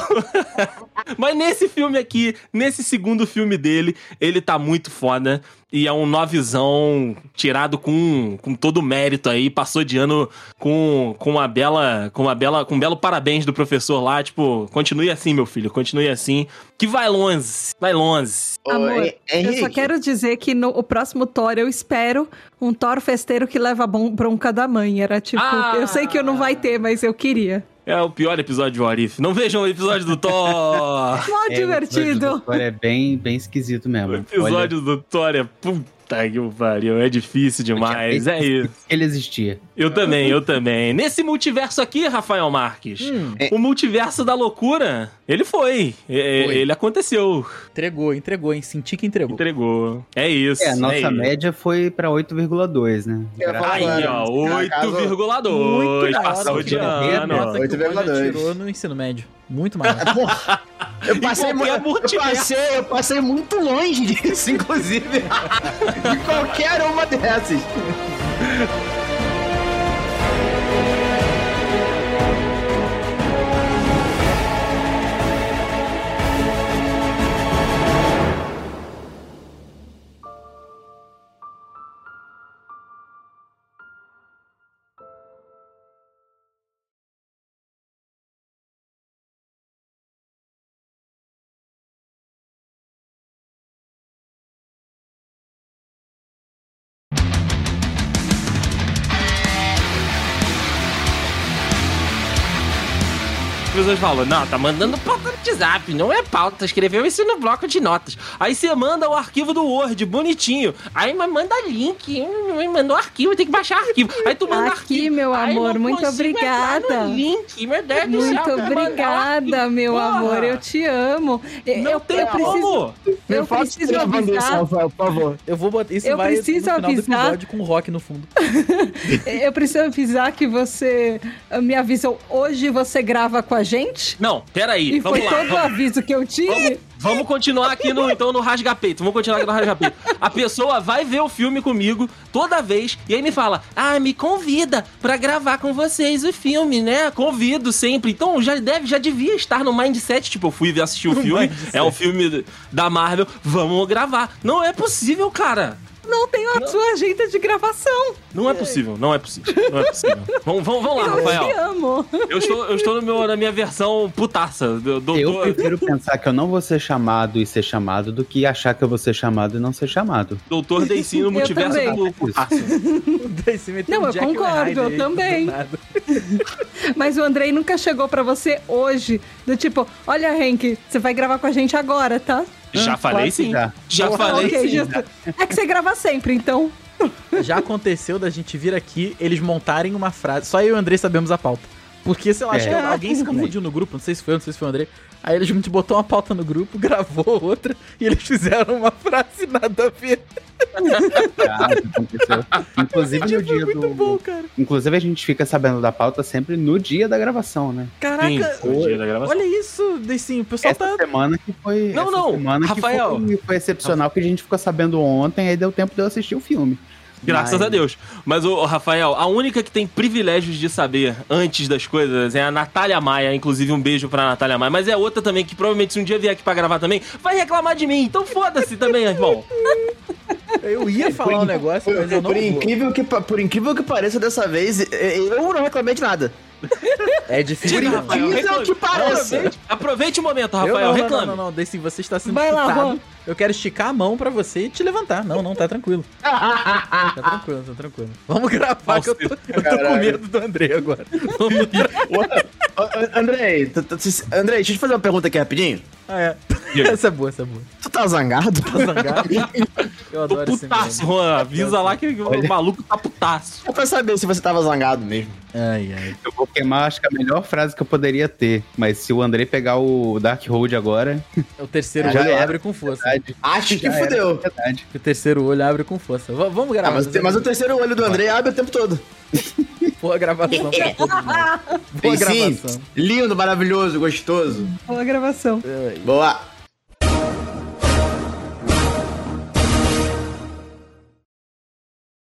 Mas nesse filme aqui, nesse segundo filme dele, ele tá muito foda. E é um novizão tirado com, com todo o mérito aí. Passou de ano com, com uma bela. Com uma bela. Com um belo parabéns do professor lá. Tipo, continue assim, meu filho. Continue assim. Que vai longe. Vai longe. Amor, Hen- Eu só quero dizer que no o próximo Thor eu espero um Thor festeiro que leva bronca da mãe. Era tipo, Ah! eu sei que eu não vai ter, mas eu queria. É o pior episódio de Warif. Não vejam o episódio do Thor. Mó É, o episódio do divertido. Thor É bem, bem esquisito o mesmo. episódio do Thor é. Puta que o pariu. É difícil demais. É isso. Ele existia. Eu também, eu também. Nesse multiverso aqui, Rafael Marques, Hum, o multiverso da loucura, ele foi. É, Foi. Ele aconteceu. entregou, entregou, hein? Senti que entregou. Entregou. É isso. É, a nossa é isso. média foi pra 8,2, né? Aí, ó, No caso, 8,2. maior Passou de ano. nota que o 8,2. Bonner tirou no ensino médio. Muito maior. Eu passei, mu- eu, passei, eu passei muito longe disso, inclusive. de qualquer uma dessas. Pessoas falam, não, tá mandando pauta no WhatsApp, não é pauta, escreveu isso no bloco de notas. Aí você manda o arquivo do Word, bonitinho. Aí manda link, mandou arquivo, tem que baixar arquivo. Aí tu manda Aqui, arquivo. meu amor, muito obrigada. no link, meu Deus do céu, Muito obrigada, meu Porra. amor. Eu te amo. Eu, Não eu, tem eu preciso, como. eu preciso avisar. Rafael, por favor. Eu vou botar. Isso Eu vai preciso no final avisar- do episódio com rock no fundo. Eu preciso avisar que você me avisou hoje você grava com a gente. Não, peraí, E vamos foi lá. todo o vamos- aviso que eu tive. Vamos continuar aqui no, então, no rasga-peito. Vamos continuar aqui no rasga-peito. A pessoa vai ver o filme comigo toda vez e aí me fala: Ah, me convida pra gravar com vocês o filme, né? Convido sempre. Então já deve, já devia estar no mindset. Tipo, eu fui assistir o filme. mindset. É um filme da Marvel. Vamos gravar. Não é possível, cara. Não tem a sua agenda de gravação. Não é possível, não é possível. Não é possível. vamos, vamos, vamos lá, eu te Rafael. amo. Eu estou, eu estou no meu, na minha versão putaça. do- Eu prefiro pensar que eu não vou ser chamado e ser chamado do que achar que eu vou ser chamado e não ser chamado. doutor Deicin no Eu multiverso também. do meteu Não, eu e concordo, eu também. Mas o Andrei nunca chegou pra você hoje, do tipo, olha, Henk, você vai gravar com a gente agora, tá? Já falei sim. já. Já falei ok, sim. justo. É que você grava sempre, então. Já aconteceu da gente vir aqui, eles montarem uma frase. Só eu e o Andrei sabemos a pauta. Porque, sei lá, acho que É. alguém se confundiu no grupo, não sei se foi eu, não sei se foi o Andrei. Aí eles gente botou uma pauta no grupo, gravou outra, e eles fizeram uma frase nada a ver. Inclusive no dia Muito do. bom, cara. Inclusive a gente fica sabendo da pauta sempre no dia da gravação, né? Caraca, Sim, dia da gravação. olha isso, Deicin, o pessoal Essa tá... semana que foi. Não, essa não, semana Rafael. Que foi, foi excepcional que a gente ficou sabendo ontem, aí deu tempo de eu assistir o filme. Graças Mas- a Deus. Mas, o Rafael, a única que tem privilégios de saber antes das coisas é a Natália Maia. Inclusive, um beijo pra Natália Maia. Mas é outra também que provavelmente, se um dia vier aqui pra gravar também, vai reclamar de mim. Então foda-se também, irmão. Eu ia falar um negócio, mas eu não por, vou. incrível que, por incrível que pareça, dessa vez, eh, eu não reclamei de nada. É difícil. Diga, não. Rafael, que pareça. Aproveite, aproveite o momento, Eu Rafael. não, não, reclame. não, não, não, Deicin, você está sendo Vai lá. Eu quero esticar a mão pra você e te levantar. Não, não, tá tranquilo. Tá tranquilo, tá tranquilo. Vamos gravar que eu tô, eu tô com medo do André agora. Tu- Andrei, deixa eu te fazer uma pergunta aqui rapidinho. Ah, é. Essa é boa, essa é boa. Tu tá zangado? Tá zangado? Eu Tô adoro esse putaço. Juan. Avisa lá que o maluco tá putaço. É pra saber se você tava zangado mesmo. Ai, ai. Eu vou queimar, acho que a melhor frase que eu poderia ter. Mas se o Andrei pegar o Dark Road agora, O terceiro Já olho era. abre com força. Verdade. Acho que fudeu. verdade. O terceiro olho abre com força. V- vamos Ah, gravar. mas, o te- mas o terceiro olho do Andrei abre o tempo todo. Boa gravação pra. Boa Tem sim. gravação. Lindo, maravilhoso, gostoso. Boa gravação. Boa.